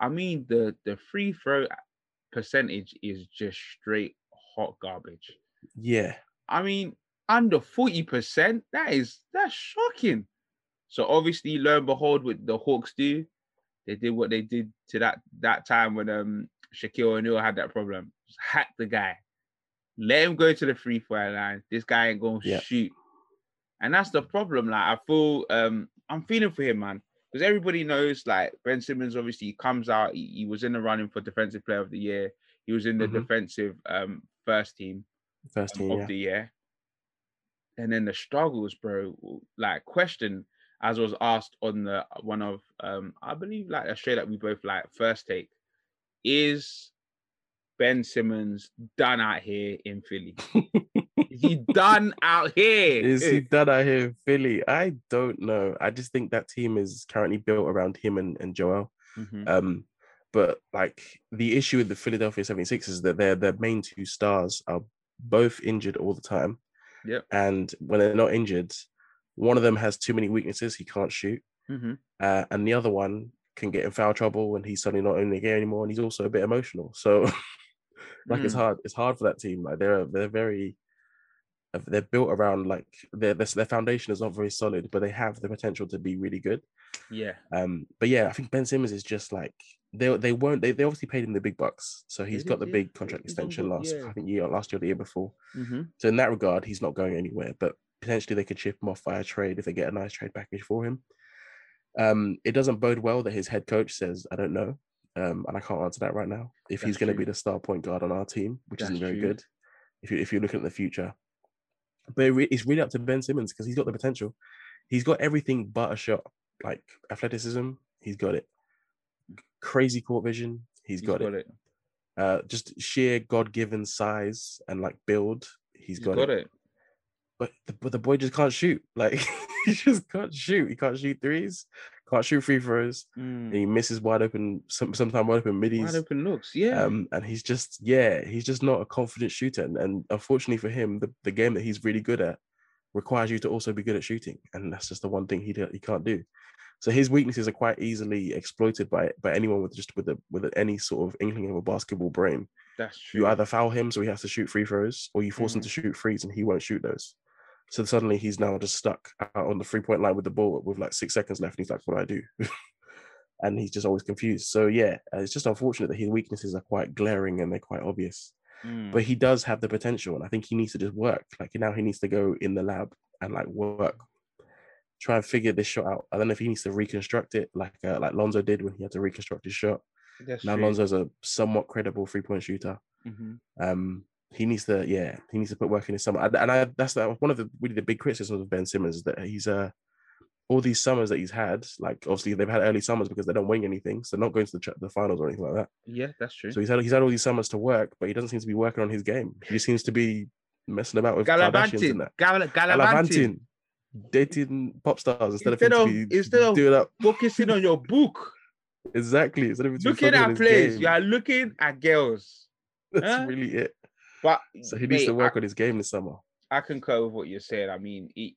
Speaker 1: I mean the the free throw percentage is just straight hot garbage.
Speaker 2: Yeah.
Speaker 1: I mean, under 40%, that is that's shocking. So obviously, lo and behold, what the Hawks do, they did what they did to that that time when um Shaquille O'Neal had that problem. Just hack the guy. Let him go to the free throw line. This guy ain't gonna yeah. shoot. And that's the problem. Like I feel um I'm feeling for him, man. Because everybody knows, like Ben Simmons, obviously he comes out. He, he, was in the running for defensive player of the year. He was in the mm-hmm. defensive um, first team,
Speaker 2: first team
Speaker 1: um, of
Speaker 2: yeah.
Speaker 1: the year. And then the struggles, bro. Like question, as was asked on the one of um, I believe like a show that we both like first take, is Ben Simmons done out here in Philly? he done out here?
Speaker 2: Is he done out here in Philly? I don't know. I just think that team is currently built around him and, and Joel. Mm-hmm. Um, but like the issue with the Philadelphia 76 is that their their main two stars are both injured all the time.
Speaker 1: Yep.
Speaker 2: And when they're not injured, one of them has too many weaknesses. He can't shoot.
Speaker 1: Mm-hmm.
Speaker 2: Uh, and the other one can get in foul trouble when he's suddenly not in the game anymore. And he's also a bit emotional. So like mm. it's hard. It's hard for that team. Like they're they're very they're built around like their their foundation is not very solid, but they have the potential to be really good.
Speaker 1: Yeah.
Speaker 2: Um. But yeah, I think Ben Simmons is just like they they won't they, they obviously paid him the big bucks, so he's got the yeah. big contract extension last. I think year last year or the year before.
Speaker 1: Mm-hmm.
Speaker 2: So in that regard, he's not going anywhere. But potentially they could ship him off via trade if they get a nice trade package for him. Um, it doesn't bode well that his head coach says, "I don't know," um, and I can't answer that right now. If That's he's going to be the star point guard on our team, which That's isn't very true. good, if you if you're looking at the future, but it re- it's really up to Ben Simmons because he's got the potential. He's got everything but a shot, like athleticism. He's got it. Crazy court vision. he's, he's got, got, it. it. Uh, just sheer God-given size and like build. he's, he's got, got it. it. But the, but the boy just can't shoot. Like he just can't shoot. He can't shoot threes. Can't shoot free throws.
Speaker 1: Mm.
Speaker 2: he misses wide open. Some sometimes wide open middies.
Speaker 1: Wide open looks. Yeah.
Speaker 2: Um, and he's just yeah, he's just not a confident shooter. And, and unfortunately for him, the, the game that he's really good at requires you to also be good at shooting, and that's just the one thing he he can't do. So his weaknesses are quite easily exploited by by anyone with just with a with any sort of inkling of a basketball brain.
Speaker 1: That's true.
Speaker 2: You either foul him so he has to shoot free throws, or you force mm. him to shoot threes and he won't shoot those. So suddenly he's now just stuck out on the three point line with the ball with like six seconds left, and he's like, "What do I do?" and he's just always confused. So yeah, it's just unfortunate that his weaknesses are quite glaring and they're quite obvious.
Speaker 1: Mm.
Speaker 2: But he does have the potential, and I think he needs to just work. Like now, he needs to go in the lab and like work try and figure this shot out. I don't know if he needs to reconstruct it like uh, like Lonzo did when he had to reconstruct his shot.
Speaker 1: That's
Speaker 2: now true. Lonzo's a somewhat credible three point shooter.
Speaker 1: Mm-hmm.
Speaker 2: Um, he needs to yeah he needs to put work in his summer. And I that's the, one of the really the big criticisms of Ben Simmons is that he's uh all these summers that he's had like obviously they've had early summers because they don't win anything, so not going to the, the finals or anything like that.
Speaker 1: Yeah, that's true.
Speaker 2: So he's had he's had all these summers to work, but he doesn't seem to be working on his game. He just seems to be messing about with Gallivanting.
Speaker 1: Gal- Gallivanting
Speaker 2: dating pop stars instead, instead of, of instead of
Speaker 1: doing up. focusing on your book.
Speaker 2: Exactly. Instead of
Speaker 1: looking at plays, you are looking at girls.
Speaker 2: That's huh? really it.
Speaker 1: But
Speaker 2: so he needs to work I, on his game this summer.
Speaker 1: I concur with what you're saying. I mean, he,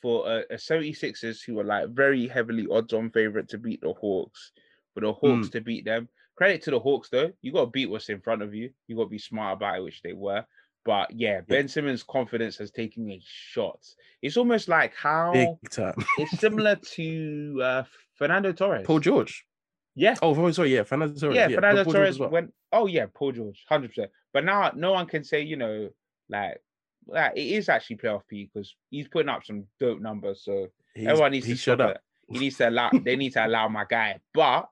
Speaker 1: for a, a 76ers who are like very heavily odds on favorite to beat the Hawks, for the Hawks mm. to beat them. Credit to the Hawks though. You got to beat what's in front of you. You got to be smart about it, which they were. But yeah, Ben Simmons' confidence has taken a shot. It's almost like how it's similar to uh, Fernando Torres,
Speaker 2: Paul George.
Speaker 1: Yeah.
Speaker 2: Oh, sorry. Yeah, Fernando Torres.
Speaker 1: Yeah, yeah. Fernando Torres well. went. Oh yeah, Paul George, hundred percent. But now no one can say you know like like it is actually playoff P because he's putting up some dope numbers. So he's, everyone needs to shut up. It. He needs to allow. they need to allow my guy. But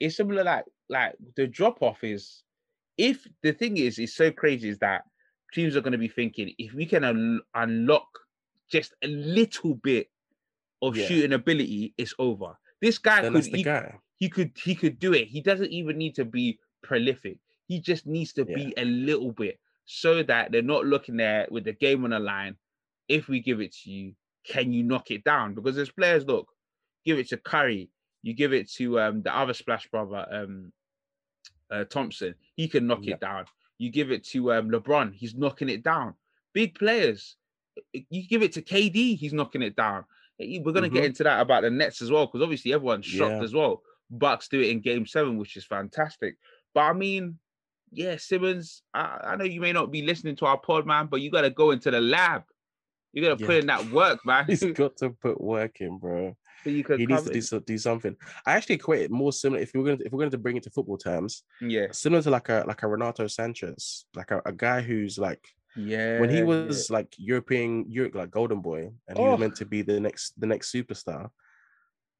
Speaker 1: it's similar like like the drop off is if the thing is is so crazy is that teams are going to be thinking if we can un- unlock just a little bit of yeah. shooting ability, it's over. This guy
Speaker 2: then
Speaker 1: could he,
Speaker 2: guy.
Speaker 1: he, could he could do it. He doesn't even need to be prolific. He just needs to yeah. be a little bit so that they're not looking there with the game on the line. If we give it to you, can you knock it down? Because there's players, look, give it to Curry, you give it to um, the other splash brother, um, uh, Thompson, he can knock yeah. it down. You give it to um, LeBron, he's knocking it down. Big players, you give it to KD, he's knocking it down. We're gonna mm-hmm. get into that about the Nets as well, because obviously everyone's shocked yeah. as well. Bucks do it in Game Seven, which is fantastic. But I mean, yeah, Simmons. I, I know you may not be listening to our pod, man, but you got to go into the lab. You got to yeah. put in that work, man.
Speaker 2: He's got to put work in, bro he needs to do, do something. I actually equate it more similar. If we're going to if we're going to bring it to football terms,
Speaker 1: yeah,
Speaker 2: similar to like a like a Renato Sanches, like a, a guy who's like
Speaker 1: yeah
Speaker 2: when he was yeah. like European Europe like golden boy and he oh. was meant to be the next the next superstar.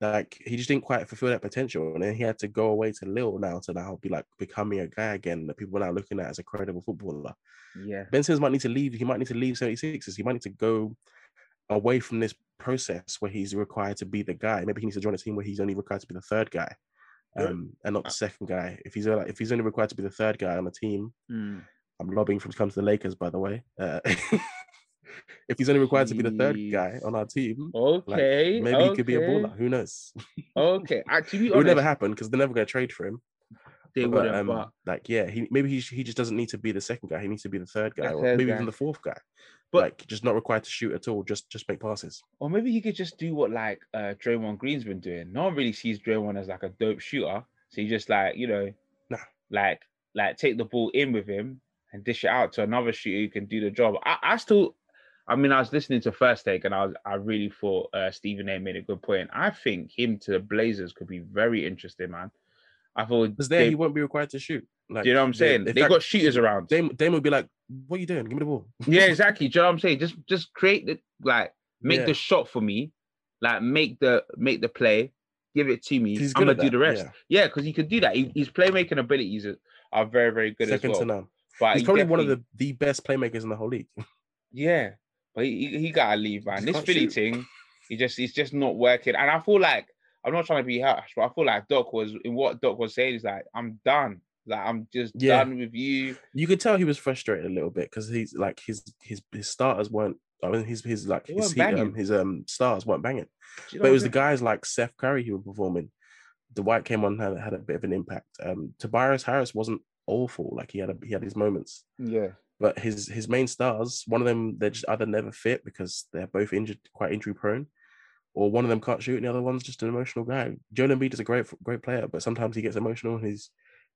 Speaker 2: Like he just didn't quite fulfill that potential, and then he had to go away to Lille now to now be like becoming a guy again that people are now looking at as a credible footballer.
Speaker 1: Yeah,
Speaker 2: Ben Simmons might need to leave. He might need to leave 76ers. He might need to go away from this process where he's required to be the guy. Maybe he needs to join a team where he's only required to be the third guy, um, and not the second guy. If he's like, if he's only required to be the third guy on the team,
Speaker 1: mm.
Speaker 2: I'm lobbying for him to come to the Lakers, by the way. Uh, if he's only required to be the third guy on our team,
Speaker 1: okay,
Speaker 2: like, maybe
Speaker 1: okay.
Speaker 2: he could be a baller. Who knows?
Speaker 1: okay, actually,
Speaker 2: it would never happen because they're never going to trade for him.
Speaker 1: They
Speaker 2: but,
Speaker 1: wouldn't,
Speaker 2: um,
Speaker 1: but
Speaker 2: like, yeah, he maybe he, he just doesn't need to be the second guy. He needs to be the third guy,
Speaker 1: The
Speaker 2: or
Speaker 1: third
Speaker 2: maybe
Speaker 1: guy.
Speaker 2: even the fourth guy.
Speaker 1: But-
Speaker 2: like, just not required to shoot at all. Just just make passes.
Speaker 1: or maybe he could just do what like uh Draymond Green's been doing. No one really sees Draymond as like a dope shooter, so he just like you know,
Speaker 2: Nah.
Speaker 1: like like take the ball in with him and dish it out to another shooter who can do the job. I, I still, I mean, I was listening to First Take and I was I really thought uh, Stephen A made a good point. I think him to the Blazers could be very interesting, man. I thought
Speaker 2: Because there
Speaker 1: they-
Speaker 2: he won't be required to shoot. Like,
Speaker 1: do you know what I'm saying?
Speaker 2: in
Speaker 1: They
Speaker 2: fact,
Speaker 1: got shooters around.
Speaker 2: Dame, Dame would be like, "What are you doing? Give me the ball."
Speaker 1: Yeah, exactly. Do you know what I'm saying? Just just create the like make
Speaker 2: Yeah.
Speaker 1: the shot for me, like make the make the play, give it to me.
Speaker 2: He's
Speaker 1: I'm gonna do the rest.
Speaker 2: yeah.
Speaker 1: Yeah, because he could do that. He, his playmaking abilities are, very very good
Speaker 2: Second
Speaker 1: as
Speaker 2: to none.
Speaker 1: But
Speaker 2: He's
Speaker 1: he
Speaker 2: probably one of the, the best playmakers in the whole league.
Speaker 1: yeah. But he, he, he gotta leave, man.
Speaker 2: Just
Speaker 1: This Philly
Speaker 2: shoot.
Speaker 1: thing, he just he's just not working. And I feel like I'm not trying to be harsh, but I feel like Doc was in what Doc was saying is like, I'm done. Like I'm just
Speaker 2: Yeah.
Speaker 1: done with you.
Speaker 2: You could tell he was frustrated a little bit because he's like his his his starters weren't. I mean, his his like
Speaker 1: They
Speaker 2: his
Speaker 1: weren't
Speaker 2: he, um, his um stars weren't banging.
Speaker 1: You know
Speaker 2: But it was the
Speaker 1: I'm saying?
Speaker 2: guys like Seth Curry who were performing. Dwight came on had had a bit of an impact. Um, Tobias Harris wasn't awful. Like he had a, he had his moments.
Speaker 1: Yeah.
Speaker 2: But his his main stars, one of them they're just either never fit because they're both injured, quite injury prone, or one of them can't shoot, and the other one's just an emotional guy. Joel Embiid is a great great player, but sometimes he gets emotional and he's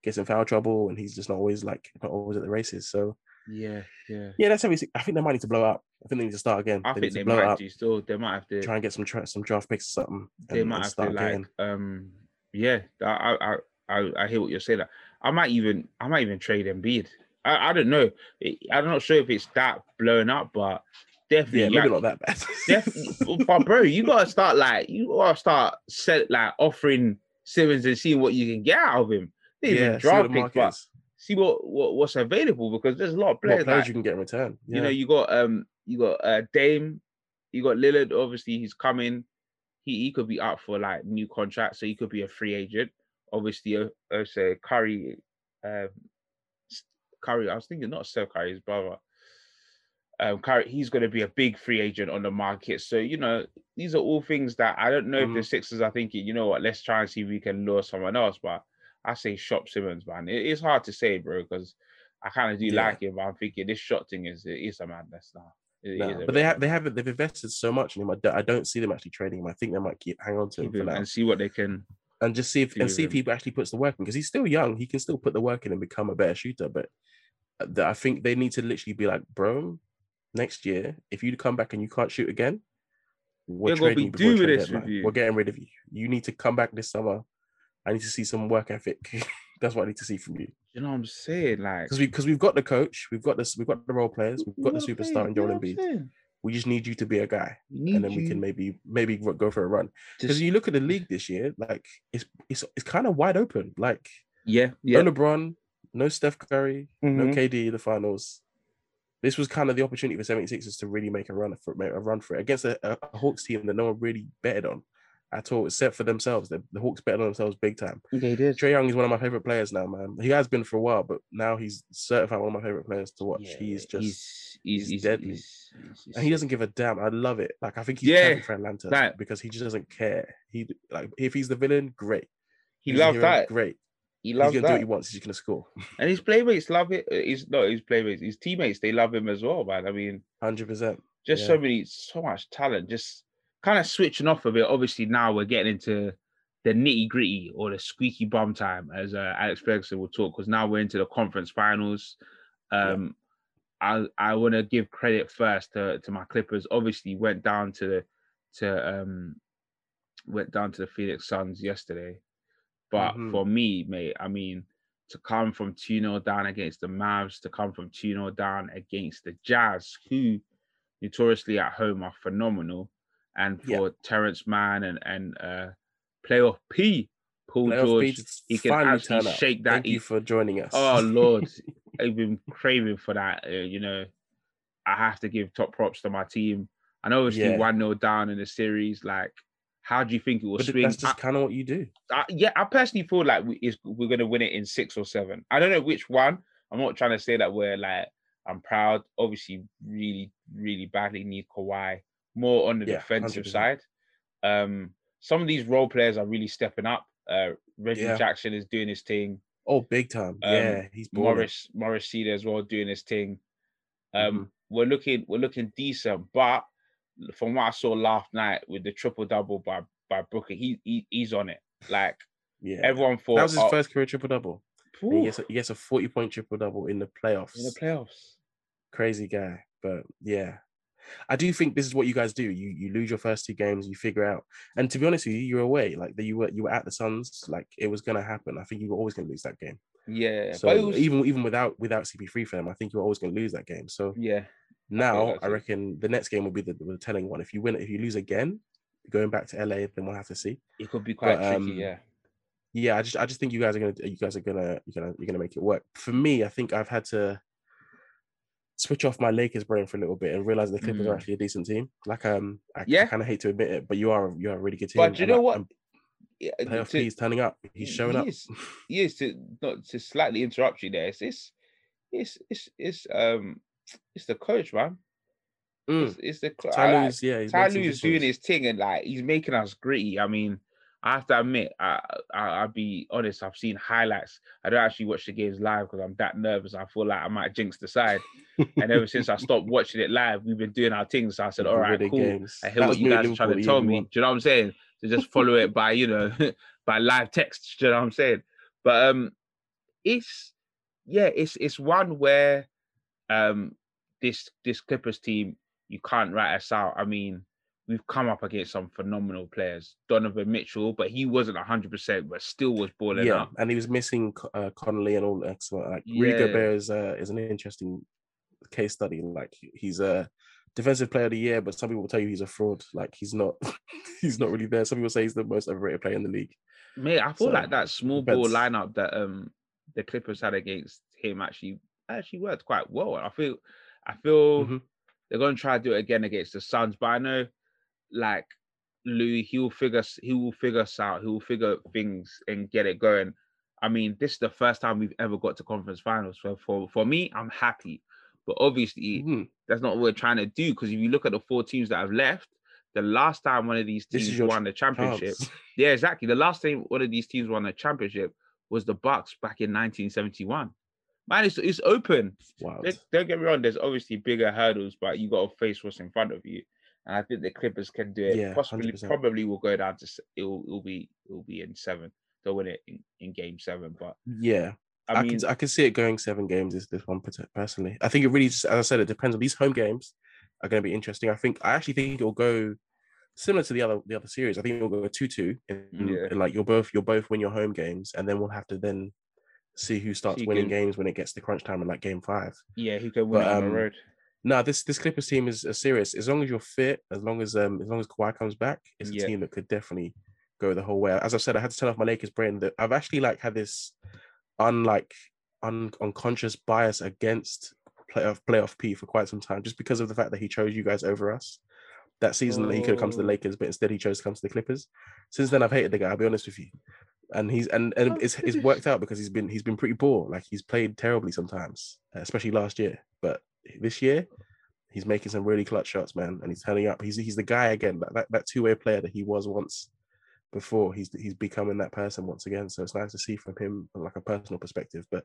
Speaker 2: gets in foul trouble, and he's just not always like not always at the races. So
Speaker 1: Yeah. Yeah.
Speaker 2: yeah, that's how I think they might need to blow up. I think they need to start again.
Speaker 1: I
Speaker 2: they
Speaker 1: think they
Speaker 2: blow
Speaker 1: might
Speaker 2: up,
Speaker 1: do still. They might have to
Speaker 2: try and get some tra- some draft picks or something.
Speaker 1: they
Speaker 2: and-
Speaker 1: might
Speaker 2: and
Speaker 1: have to
Speaker 2: start
Speaker 1: like
Speaker 2: again.
Speaker 1: um yeah I I I I hear what you're saying. I might even I might even trade Embiid. I I don't know. I'm not sure if it's that blown up, but definitely
Speaker 2: Yeah,
Speaker 1: yeah,
Speaker 2: maybe not that bad.
Speaker 1: definitely. but bro, you gotta start like you gotta start set like offering Simmons and seeing what you can get out of him. Not even
Speaker 2: yeah, see what
Speaker 1: draft
Speaker 2: the
Speaker 1: but see what, what what's available because there's a lot of players.
Speaker 2: players
Speaker 1: like-
Speaker 2: you can get in return.
Speaker 1: you know, you got um, you got uh Dame, you got Lillard. Obviously, he's coming. He he could be up for like new contract, so he could be a free agent. Obviously, say Curry, um, Curry. I was thinking not Steph Curry, his brother. Um, Curry, he's going to be a big free agent on the market. So you know, these are all things that I don't know if the
Speaker 2: Mhm.
Speaker 1: Sixers are thinking. You know what? Let's try and see if we can lure someone else. But I say shop Simmons, man. It- it's hard to say, bro, because I kind of do
Speaker 2: Yeah.
Speaker 1: like him, but I'm thinking this shot thing is is a madness now.
Speaker 2: No, but they have they haven't they've invested so much in him. I don't, I don't see them actually trading him. I think they might keep hang on to him
Speaker 1: him
Speaker 2: now
Speaker 1: and see what they can.
Speaker 2: and just see if and see if he actually puts the work in because he's still young. He can still put the work in and become a better shooter. But uh, th- I think they need to literally be like, bro, next year if you come back and you can't shoot again, we're
Speaker 1: We're
Speaker 2: trading
Speaker 1: be
Speaker 2: you
Speaker 1: this with you.
Speaker 2: We're getting rid of you. You need to come back this summer. I need to see some work ethic. That's what I need to see from you
Speaker 1: You know what I'm saying? Like
Speaker 2: because we because we've got the coach, we've got this, we've got the role players, we've got the
Speaker 1: you know what I'm
Speaker 2: superstar in
Speaker 1: You
Speaker 2: Joel
Speaker 1: know what I'm
Speaker 2: Embiid. We just need you to be a guy, and then we can maybe maybe go go for a run. Because you look at the league this year, like it's it's it's kind of wide open. Like
Speaker 1: yeah, yeah.
Speaker 2: no LeBron, no Steph Curry, no
Speaker 1: Mhm.
Speaker 2: KD in the finals. This was kind of the opportunity for 76ers to really make a run for a run for it against a, a a Hawks team that no one really betted on at all, except for themselves. The, the Hawks betted on themselves big time.
Speaker 1: They did.
Speaker 2: Trae Young is one of my favorite players now, man. He has been for a while, but now he's certified one of my favorite players to watch.
Speaker 1: Yeah,
Speaker 2: he's just
Speaker 1: he's he's,
Speaker 2: he's
Speaker 1: he's
Speaker 2: deadly.
Speaker 1: he's- he's-
Speaker 2: and he doesn't give a damn. I love it. Like I think he's
Speaker 1: Yeah,
Speaker 2: yeah, for Atlanta
Speaker 1: that-
Speaker 2: because he just doesn't care. He like if he's the villain, great.
Speaker 1: He
Speaker 2: He's
Speaker 1: loves that.
Speaker 2: Great.
Speaker 1: He
Speaker 2: He's
Speaker 1: loves
Speaker 2: gonna do what
Speaker 1: that.
Speaker 2: he wants. He's gonna score.
Speaker 1: And his playmates love it. He's not his playmates, his teammates, they love him as well, man. I mean,
Speaker 2: Hundred percent.
Speaker 1: just
Speaker 2: Yeah.
Speaker 1: so many, so much talent. Just kind of switching off a bit. Obviously, now we're getting into the nitty gritty or the squeaky bum time, as uh, Alex Ferguson will talk, because now we're into the conference finals.
Speaker 2: Yeah.
Speaker 1: Um, I I want to give credit first to, to my Clippers. Obviously, went down to the to um went down to the Phoenix Suns yesterday, but
Speaker 2: Mhm.
Speaker 1: for me, mate, I mean, to come from 2 0 down against the Mavs, to come from 2 0 down against the Jazz, who notoriously at home are phenomenal, and
Speaker 2: Yeah.
Speaker 1: for Terance Mann and and uh playoff P, Paul
Speaker 2: Playoff
Speaker 1: George,
Speaker 2: Beats
Speaker 1: he can actually shake that.
Speaker 2: Thank
Speaker 1: he-
Speaker 2: you for joining us.
Speaker 1: Oh Lord, I've been craving for that. uh, you know, I have to give top props to my team. And obviously yeah. one 0 down in the series. Like, how do you think it will but swing?
Speaker 2: That's just kind of what you do.
Speaker 1: I, yeah, I personally feel like we, we're going to win it in six or seven. I don't know which one. I'm not trying to say that we're like I'm proud. Obviously, really, really badly need Kawhi more on the yeah, defensive 100%. side. Um, some of these role players are really stepping up. Uh, Reggie yeah. Jackson is doing his thing.
Speaker 2: Oh, big time! Um, yeah, he's
Speaker 1: Morris Morris Senior as well doing his thing. Um, mm-hmm. we're looking we're looking decent, but from what I saw last night with the triple double by by Booker, he, he he's on it. Like yeah, everyone thought
Speaker 2: that was his oh, first career triple double. He gets, a, he gets a forty point triple double in the playoffs.
Speaker 1: In the playoffs,
Speaker 2: crazy guy. But yeah, I do think this is what you guys do. You you lose your first two games, you figure out. And to be honest with you, you're away. Like that you were you were at the Suns. Like it was gonna happen. I think you were always gonna lose that game.
Speaker 1: Yeah.
Speaker 2: So was... even even without without CP3 for them, I think you were always gonna lose that game. So
Speaker 1: yeah.
Speaker 2: Now I, I reckon the next game will be the, the telling one. If you win, if you lose again, going back to LA, then we'll have to see.
Speaker 1: It could be quite but, tricky. Um, yeah.
Speaker 2: Yeah, I just I just think you guys are gonna you guys are gonna you're gonna you're gonna make it work. For me, I think I've had to switch off my Lakers brain for a little bit and realize the Clippers mm. are actually a decent team. Like um, I, yeah. I kind of hate to admit it, but you are you are a really good team.
Speaker 1: But you know what?
Speaker 2: Yeah, playoff to, he's turning up. He's showing he
Speaker 1: up. Is, he is to not to slightly interrupt you there. It's it's it's it's, it's um it's the coach, man. Mm. It's, it's the
Speaker 2: Ty like, yeah.
Speaker 1: Ty Lue's doing his thing and like he's making us gritty. I mean, I have to admit, I, I will be honest. I've seen highlights. I don't actually watch the games live because I'm that nervous. I feel like I might jinx the side. and ever since I stopped watching it live, we've been doing our things. So I said, "All right, cool. Games. I hear what you guys are trying to tell me." Do you know what I'm saying? To just follow it by you know by live text. Do you know what I'm saying? But um, it's yeah, it's it's one where um this this Clippers team you can't write us out. I mean we've come up against some phenomenal players. Donovan Mitchell, but he wasn't hundred percent, but still was balling yeah, up.
Speaker 2: and he was missing uh, Conley and all that. So, like yeah. Rudy Gobert is uh, is an interesting case study. Like he's a defensive player of the year, but some people will tell you he's a fraud. Like he's not, he's not really there. Some people say he's the most overrated player in the league.
Speaker 1: Mate, I feel so, like that small ball lineup that um the Clippers had against him actually actually worked quite well. I feel I feel mm-hmm. they're gonna try to do it again against the Suns, but I know like Louis, he will figure he will figure us out. He will figure things and get it going. I mean, this is the first time we've ever got to conference finals. So for for me, I'm happy. But obviously, mm-hmm. that's not what we're trying to do. Because if you look at the four teams that have left, the last time one of these teams won the championship, yeah, exactly. The last time one of these teams won the championship was the Bucks back in 1971. Man, it's, it's open. Wow. Don't get me wrong. There's obviously bigger hurdles, but you got to face what's in front of you and I think the Clippers can do it. Yeah, Possibly, 100%. probably will go down to it'll, it'll be it'll be in seven. They'll win it in, in game seven. But
Speaker 2: yeah, I, I mean, can I can see it going seven games. Is this one personally? I think it really, as I said, it depends on these home games are going to be interesting. I think I actually think it'll go similar to the other the other series. I think it'll go two two, yeah. and like you'll both you'll both win your home games, and then we'll have to then see who starts winning can, games when it gets to crunch time in like game five.
Speaker 1: Yeah, who can win but, um, on the um, road
Speaker 2: no, this this Clippers team is, a serious. As long as you're fit, as long as um as long as Kawhi comes back, it's a yeah. team that could definitely go the whole way. As I said, I had to turn off my Lakers brain that I've actually like had this unlike un, unconscious bias against playoff playoff P for quite some time, just because of the fact that he chose you guys over us. That season oh. that he could have come to the oh. Lakers, but instead he chose to come to the Clippers. Since then, I've hated the guy. I'll be honest with you, and he's and and it's it's worked out because he's been he's been pretty poor. Like he's played terribly sometimes, especially last year. But this year, he's making some really clutch shots, man, and he's turning up. He's he's the guy again, that that, that two way player that he was once before. He's he's becoming that person once again. So it's nice to see from him from like a personal perspective. But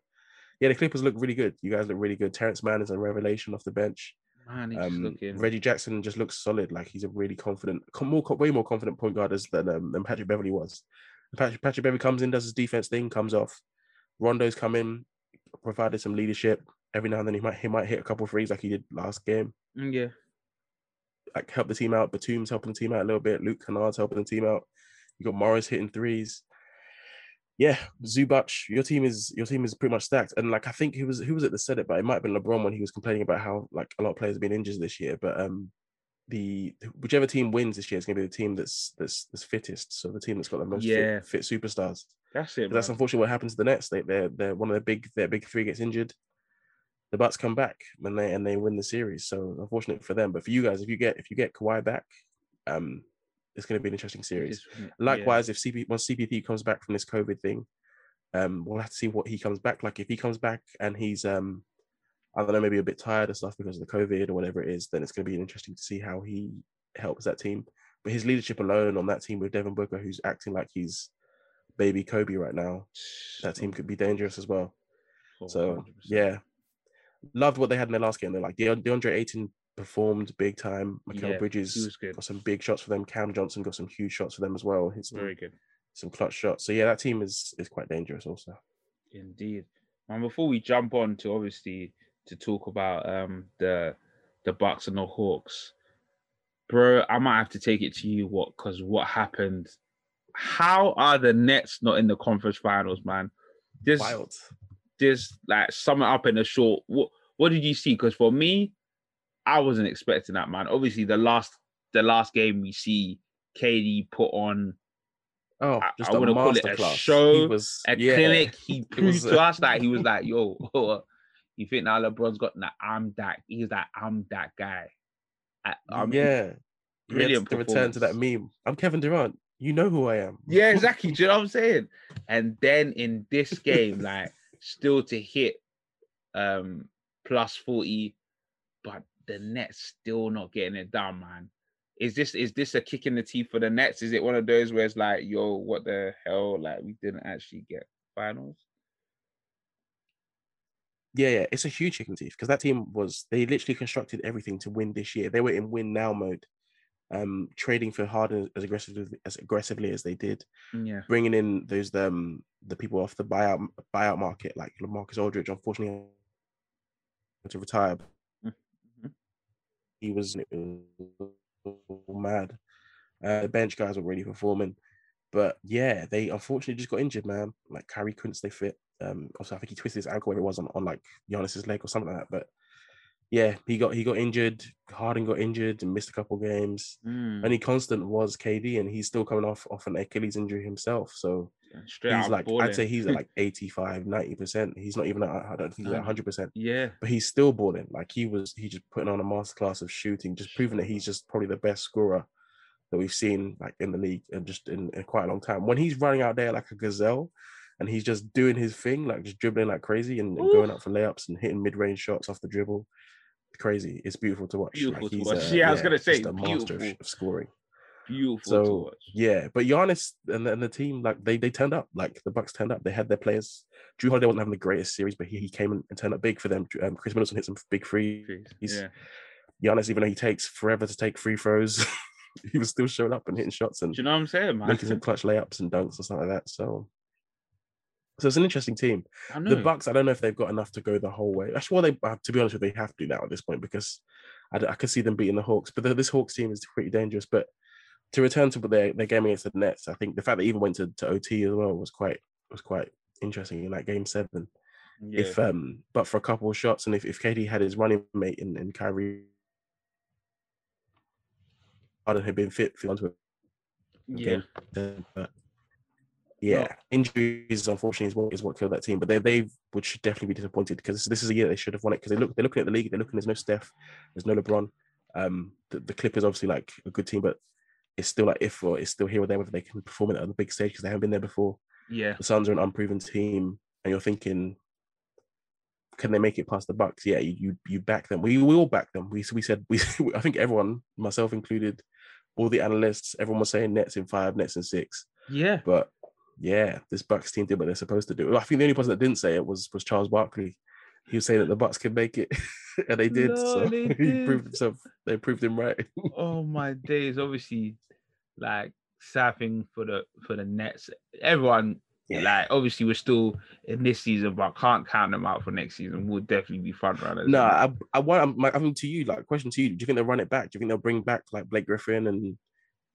Speaker 2: yeah, the Clippers look really good. You guys look really good. Terance Mann is a revelation off the bench.
Speaker 1: Man, um, looking...
Speaker 2: Reggie Jackson just looks solid. Like he's a really confident, more way more confident point guard than um, than Patrick Beverley was. Patrick, Patrick Beverley comes in, does his defense thing, comes off. Rondo's come in, provided some leadership every now and then he might he might hit a couple threes like he did last game.
Speaker 1: Mm, yeah.
Speaker 2: Like help the team out. Batum's helping the team out a little bit. Luke Kennard's helping the team out. You got Morris hitting threes. Yeah, Zubac, your team is your team is pretty much stacked. And like I think who was who was it that said it, but it might have been LeBron when he was complaining about how like a lot of players have been injured this year. But um the whichever team wins this year is going to be the team that's that's that's fittest. So the team that's got the most yeah. fit, fit superstars.
Speaker 1: That's it.
Speaker 2: That's unfortunately what happens to the Nets. They they're they're one of their big their big three gets injured the Bucks come back and they and they win the series. So unfortunate for them, but for you guys, if you get if you get Kawhi back, um, it's going to be an interesting series. Likewise, yeah. if CP once CPP comes back from this COVID thing, um, we'll have to see what he comes back like. If he comes back and he's um, I don't know, maybe a bit tired of stuff because of the COVID or whatever it is, then it's going to be interesting to see how he helps that team. But his leadership alone on that team with Devin Booker, who's acting like he's baby Kobe right now, that team could be dangerous as well. Oh, so yeah, loved what they had in their last game. They're like DeAndre Ayton performed big time. Mikal yeah, Bridges got some big shots for them. Cam Johnson got some huge shots for them as well. Hit some,
Speaker 1: Very good.
Speaker 2: Some clutch shots. So yeah, that team is is quite dangerous also.
Speaker 1: Indeed. And before we jump on to obviously to talk about um the the Bucks and the Hawks, bro, I might have to take it to you what because what happened. How are the Nets not in the conference finals, man? This Wild. This like sum it up in a short. What what did you see? Because for me, I wasn't expecting that, man. Obviously, the last the last game we see KD put on.
Speaker 2: Oh, just I, I wouldn't call it
Speaker 1: a show, was, a yeah. clinic. He proved to us that he was like, "Yo, you think now LeBron's got that? I'm that. He's that. I'm that guy."
Speaker 2: I, um, yeah, brilliant. To return to that meme, I'm Kevin Durant. You know who I am.
Speaker 1: Yeah, exactly. Do you know what I'm saying? And then in this game, like, still to hit um plus 40, but the Nets still not getting it done, man. Is this is this a kick in the teeth for the Nets? Is it one of those where it's like, yo, what the hell? Like we didn't actually get finals.
Speaker 2: Yeah, yeah, it's a huge chicken teeth because that team was they literally constructed everything to win this year. They were in win now mode, um, trading for Harden as aggressively as aggressively as they did.
Speaker 1: Yeah,
Speaker 2: bringing in those um the people off the buyout buyout market like LaMarcus Aldridge, unfortunately to retire he was, mad. Uh, the bench guys were really performing, but yeah, they unfortunately just got injured, man. Like Kyrie couldn't stay fit. Um, also I think he twisted his ankle, whatever it was on, on like Giannis's leg or something like that. But yeah, he got he got injured. Harden got injured and missed a couple games.
Speaker 1: Mm.
Speaker 2: Only constant was KD, and he's still coming off off an Achilles injury himself. So Straight he's like balling. I'd say he's at like 85, 90 percent. He's not even at I don't think he's at 100 percent.
Speaker 1: Yeah,
Speaker 2: but he's still balling. Like he was, he just putting on a masterclass of shooting, just proving that he's just probably the best scorer that we've seen like in the league and just in, in quite a long time. When he's running out there like a gazelle, and he's just doing his thing, like just dribbling like crazy and, and going up for layups and hitting mid range shots off the dribble crazy. It's beautiful to watch.
Speaker 1: Beautiful like, to watch. Uh, yeah, I was gonna say, a master
Speaker 2: of, of, scoring.
Speaker 1: Beautiful
Speaker 2: so, Yeah, but Giannis and the, and the team, like they they turned up. Like the Bucks turned up. They had their players. Jrue Holiday wasn't having the greatest series, but he, he came and, turned up big for them. Um, Khris Middleton hit some big free. He's yeah. Giannis, even though he takes forever to take free throws, he was still showing up and hitting shots and
Speaker 1: Do you know what I'm saying, man?
Speaker 2: Making some clutch layups and dunks and stuff like that. So so it's an interesting team. The Bucks, I don't know if they've got enough to go the whole way. Actually, well, they uh, to be honest with you, they have to now at this point because I, I could see them beating the Hawks. But the, this Hawks team is pretty dangerous. But to return to what their, their game against the Nets, I think the fact that even went to, to OT as well was quite was quite interesting in that game seven. Yeah. If um, but for a couple of shots, and if, if KD had his running mate in, in Kyrie Harden had been fit for onto a
Speaker 1: yeah.
Speaker 2: but yeah, injuries unfortunately is what is what killed that team. But they they would should definitely be disappointed because this is a year they should have won it because they look they're looking at the league. They're looking. There's no Steph. There's no LeBron. Um, the, the Clippers obviously like a good team, but it's still like if or it's still here or there whether they can perform it on the big stage because they haven't been there before.
Speaker 1: Yeah,
Speaker 2: the Suns are an unproven team, and you're thinking, can they make it past the Bucks? Yeah, you you, you back them. We we all back them. We we said we I think everyone, myself included, all the analysts, everyone was saying Nets in five, Nets in six.
Speaker 1: Yeah,
Speaker 2: but yeah, this Bucks team did what they're supposed to do. I think the only person that didn't say it was was Charles Barkley. He was saying that the Bucks could make it, and they did. No, so they did. he proved himself. They proved him right.
Speaker 1: oh my days! Obviously, like sapping for the for the Nets. Everyone yeah. like obviously we're still in this season, but I can't count them out for next season. We'll definitely be front runners.
Speaker 2: No, I I want. I mean, to you, like question to you: Do you think they'll run it back? Do you think they'll bring back like Blake Griffin and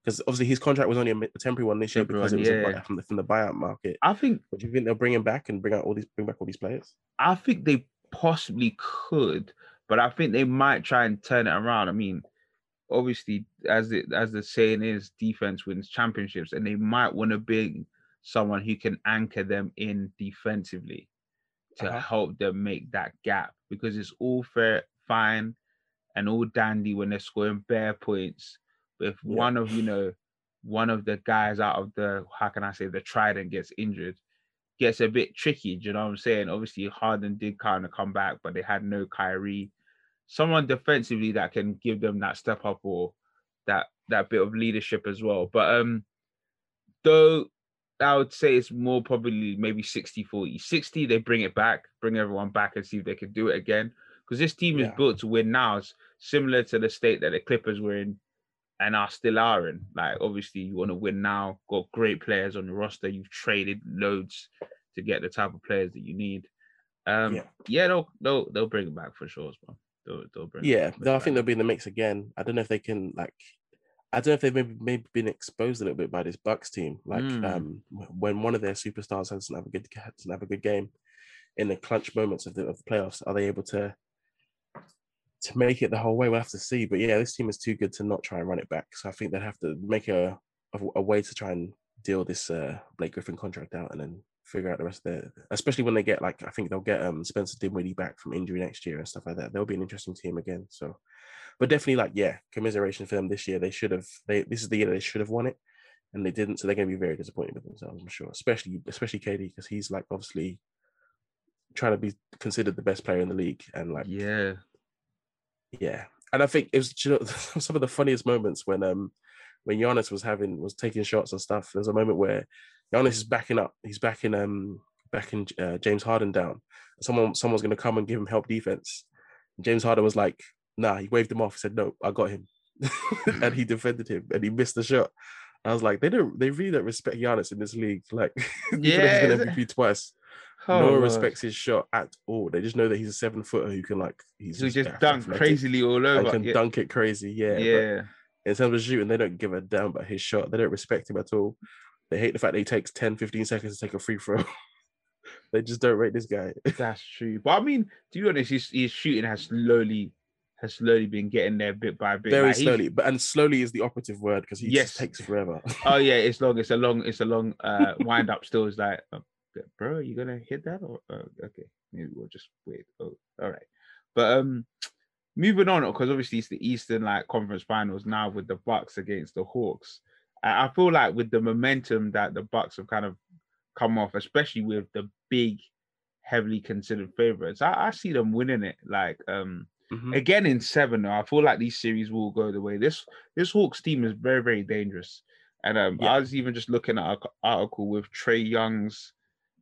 Speaker 2: because obviously his contract was only a temporary one this year because it was yeah. from the from the buyout market.
Speaker 1: I think.
Speaker 2: But do you think they'll bring him back and bring out all these bring back all these players?
Speaker 1: I think they possibly could, but I think they might try and turn it around. I mean, obviously, as it as the saying is, defense wins championships, and they might want to bring someone who can anchor them in defensively to uh-huh. help them make that gap. because it's all fair, fine, and all dandy when they're scoring bare points. If yeah. one of you know, one of the guys out of the how can I say the trident gets injured, gets a bit tricky. Do you know what I'm saying? Obviously, Harden did kind of come back, but they had no Kyrie. Someone defensively that can give them that step up or that that bit of leadership as well. But um, though I would say it's more probably maybe 60 40. 60, they bring it back, bring everyone back and see if they can do it again. Because this team yeah. is built to win now. It's similar to the state that the Clippers were in and are still are in. Like, obviously, you want to win now, got great players on the roster. You've traded loads to get the type of players that you need. Um, yeah, yeah they'll, they'll, they'll bring it back for sure, man. They'll, they'll bring
Speaker 2: yeah, I think they'll be in the mix again. I don't know if they can, like, I don't know if they've maybe, maybe been exposed a little bit by this Bucks team. Like mm. um, when one of their superstars has to have a good doesn't have a good game in the clutch moments of the, of the playoffs, are they able to to make it the whole way? We'll have to see. But yeah, this team is too good to not try and run it back. So I think they'd have to make a a, a way to try and deal this uh, Blake Griffin contract out and then figure out the rest of their especially when they get like I think they'll get um Spencer Dinwiddie back from injury next year and stuff like that. They'll be an interesting team again. So but definitely like yeah, commiseration for them this year. They should have. They this is the year they should have won it, and they didn't. So they're to be very disappointed with themselves. I'm sure, especially especially KD because he's like obviously trying to be considered the best player in the league, and like
Speaker 1: yeah,
Speaker 2: yeah. And I think it was you know, some of the funniest moments when um when Giannis was having was taking shots and stuff. There's a moment where Giannis is backing up. He's backing um backing uh, James Harden down. Someone someone's going to come and give him help defense. James Harden was like, nah, he waved him off. He said, no, I got him. and he defended him and he missed the shot. I was like, they don't, they really don't respect Giannis in this league. Like, yeah, he's been MVP twice. Oh, no one respects his shot at all. They just know that he's a seven footer who can like
Speaker 1: he's just, just dunk crazily all over.
Speaker 2: Can yeah. dunk it crazy. Yeah.
Speaker 1: Yeah.
Speaker 2: in terms of shooting, they don't give a damn about his shot. They don't respect him at all. They hate the fact that he takes 10, 15 seconds to take a free throw. they just don't rate this guy.
Speaker 1: That's true. But I mean, to be honest, his, his shooting has slowly has slowly been getting there bit by bit.
Speaker 2: Very like slowly, but and slowly is the operative word because he yes. takes forever.
Speaker 1: oh yeah, it's long. It's a long. It's a long uh, wind up. Still, is like, bro, are you gonna hit that or uh, okay? Maybe we'll just wait. Oh, all right. But um, moving on because obviously it's the Eastern like conference finals now with the Bucks against the Hawks. I, I feel like with the momentum that the Bucks have kind of come off, especially with the big, heavily considered favorites, I, I see them winning it. Like um Mm-hmm. Again in seven, though, I feel like these series will go the way. This this Hawks team is very very dangerous, and um, yeah. I was even just looking at an article with Trae Young's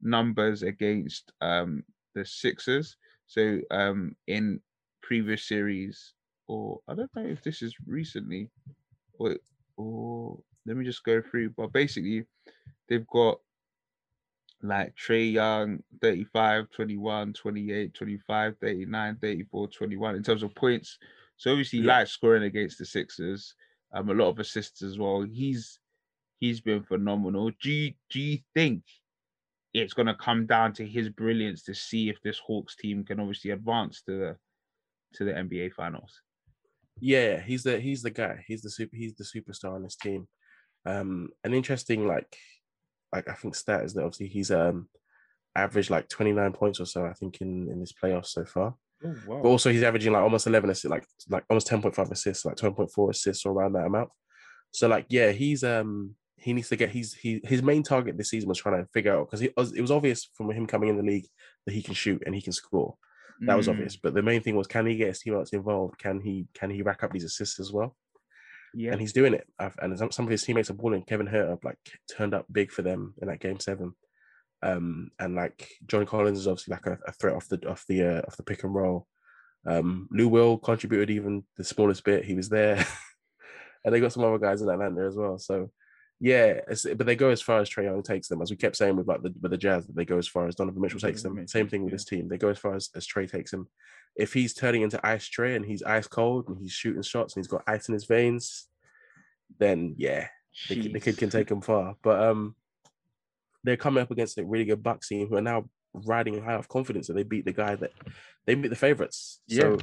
Speaker 1: numbers against um the Sixers. So um in previous series, or I don't know if this is recently, or or let me just go through. But basically, they've got like Trae Young, 35, 21, 28, 25, 39, 34, 21 in terms of points. So obviously yeah. like scoring against the Sixers. Um, a lot of assists as well. He's he's been phenomenal. Do you do you think it's gonna come down to his brilliance to see if this Hawks team can obviously advance to the to the NBA finals?
Speaker 2: Yeah, he's the he's the guy. He's the super he's the superstar on this team. Um, an interesting like like I think stat is that obviously he's um averaged like 29 points or so, I think, in in this playoffs so far. Oh, wow. But also he's averaging like almost 11 assists, like like almost 10.5 assists, like 12.4 assists or around that amount. So like yeah, he's um he needs to get he's he his main target this season was trying to figure out because it was, obvious from him coming in the league that he can shoot and he can score. That mm. was obvious. But the main thing was can he get his teammates involved? Can he can he rack up these assists as well? Yeah. And he's doing it. And some, some of his teammates are balling. Kevin Huerter like turned up big for them in that game seven. Um, and like John Collins is obviously like a, a threat off the off the uh, off the pick and roll. Um, Lou Will contributed even the smallest bit. He was there, and they got some other guys in Atlanta as well. So yeah, but they go as far as Trae Young takes them, as we kept saying with like the with the Jazz, that they go as far as Donovan Mitchell takes them. Same thing with yeah. this team; they go as far as, as Trae takes them if he's turning into ice Trae and he's ice cold and he's shooting shots and he's got ice in his veins, then yeah, the, the, kid can take him far. But um, they're coming up against a really good Bucks team who are now riding high off confidence that they beat the guy that they beat the favorites. Yeah. So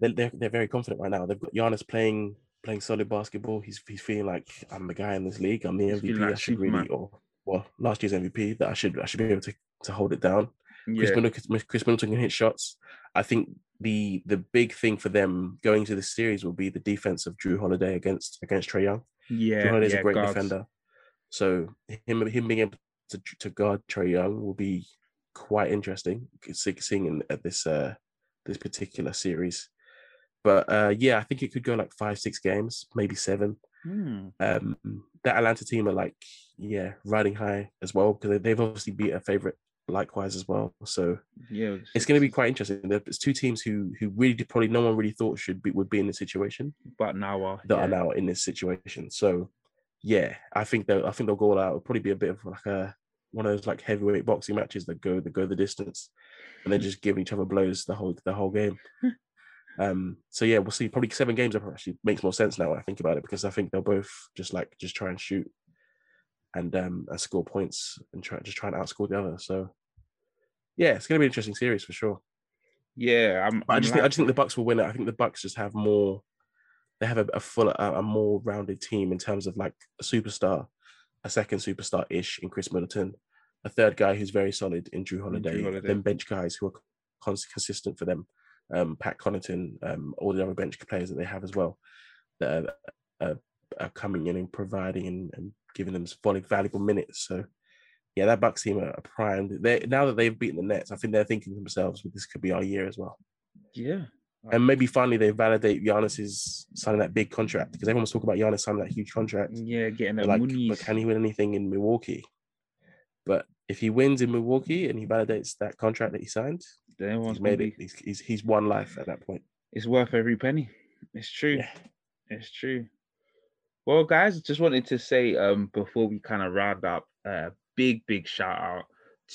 Speaker 2: they're, they're, they're very confident right now. They've got Giannis playing playing solid basketball. He's he's feeling like I'm the guy in this league. I'm the MVP. Like I should really or well last year's MVP that I should I should be able to to hold it down. Yeah. Khris Middleton, Khris Middleton can hit shots. I think the the big thing for them going to the series will be the defense of Jrue Holiday against against Trae Young.
Speaker 1: Yeah,
Speaker 2: Jrue Holiday's
Speaker 1: yeah,
Speaker 2: a great
Speaker 1: guards.
Speaker 2: defender, so him him being able to, to guard Trae Young will be quite interesting. Seeing in, at this uh this particular series, but uh yeah, I think it could go like five six games, maybe seven.
Speaker 1: Hmm.
Speaker 2: Um, that Atlanta team are like yeah riding high as well because they've obviously beat a favorite likewise as well. So
Speaker 1: yeah,
Speaker 2: it's going to be quite interesting. There's two teams who who really probably no one really thought should be would be in this situation,
Speaker 1: but now are
Speaker 2: that
Speaker 1: yeah.
Speaker 2: are now in this situation. So yeah, I think they I think they'll go all out. It'll probably be a bit of like a one of those like heavyweight boxing matches that go that go the distance, and then just giving each other blows the whole the whole game. um. So yeah, we'll see. Probably seven games actually makes more sense now. When I think about it because I think they'll both just like just try and shoot and um and score points and try just try and outscore the other. So yeah, it's gonna be an interesting series for sure.
Speaker 1: Yeah, I'm,
Speaker 2: I
Speaker 1: I'm
Speaker 2: just
Speaker 1: like,
Speaker 2: think I just think the Bucks will win it. I think the Bucks just have more. They have a, a fuller, a, a more rounded team in terms of like a superstar, a second superstar ish in Khris Middleton, a third guy who's very solid in Jrue Holiday,
Speaker 1: Holiday.
Speaker 2: then bench guys who are cons- consistent for them, um, Pat Connaughton, um, all the other bench players that they have as well, that are, are, are coming in and providing and, and giving them valuable minutes. So yeah, that Bucks team are primed. They now that they've beaten the Nets, I think they're thinking to themselves, well, this could be our year as well.
Speaker 1: yeah,
Speaker 2: And maybe finally they validate Giannis's signing that big contract because everyone's talking about Giannis signing that huge contract.
Speaker 1: yeah, getting a
Speaker 2: But like,
Speaker 1: money.
Speaker 2: but can he win anything in Milwaukee? But if he wins in Milwaukee and he validates that contract that he signed,
Speaker 1: Then everyone's
Speaker 2: he's made it. He's, he's he's won life at that point.
Speaker 1: It's worth every penny. It's true.
Speaker 2: Yeah.
Speaker 1: It's true. Well, guys, just wanted to say um before we kind of round up, uh, big big shout out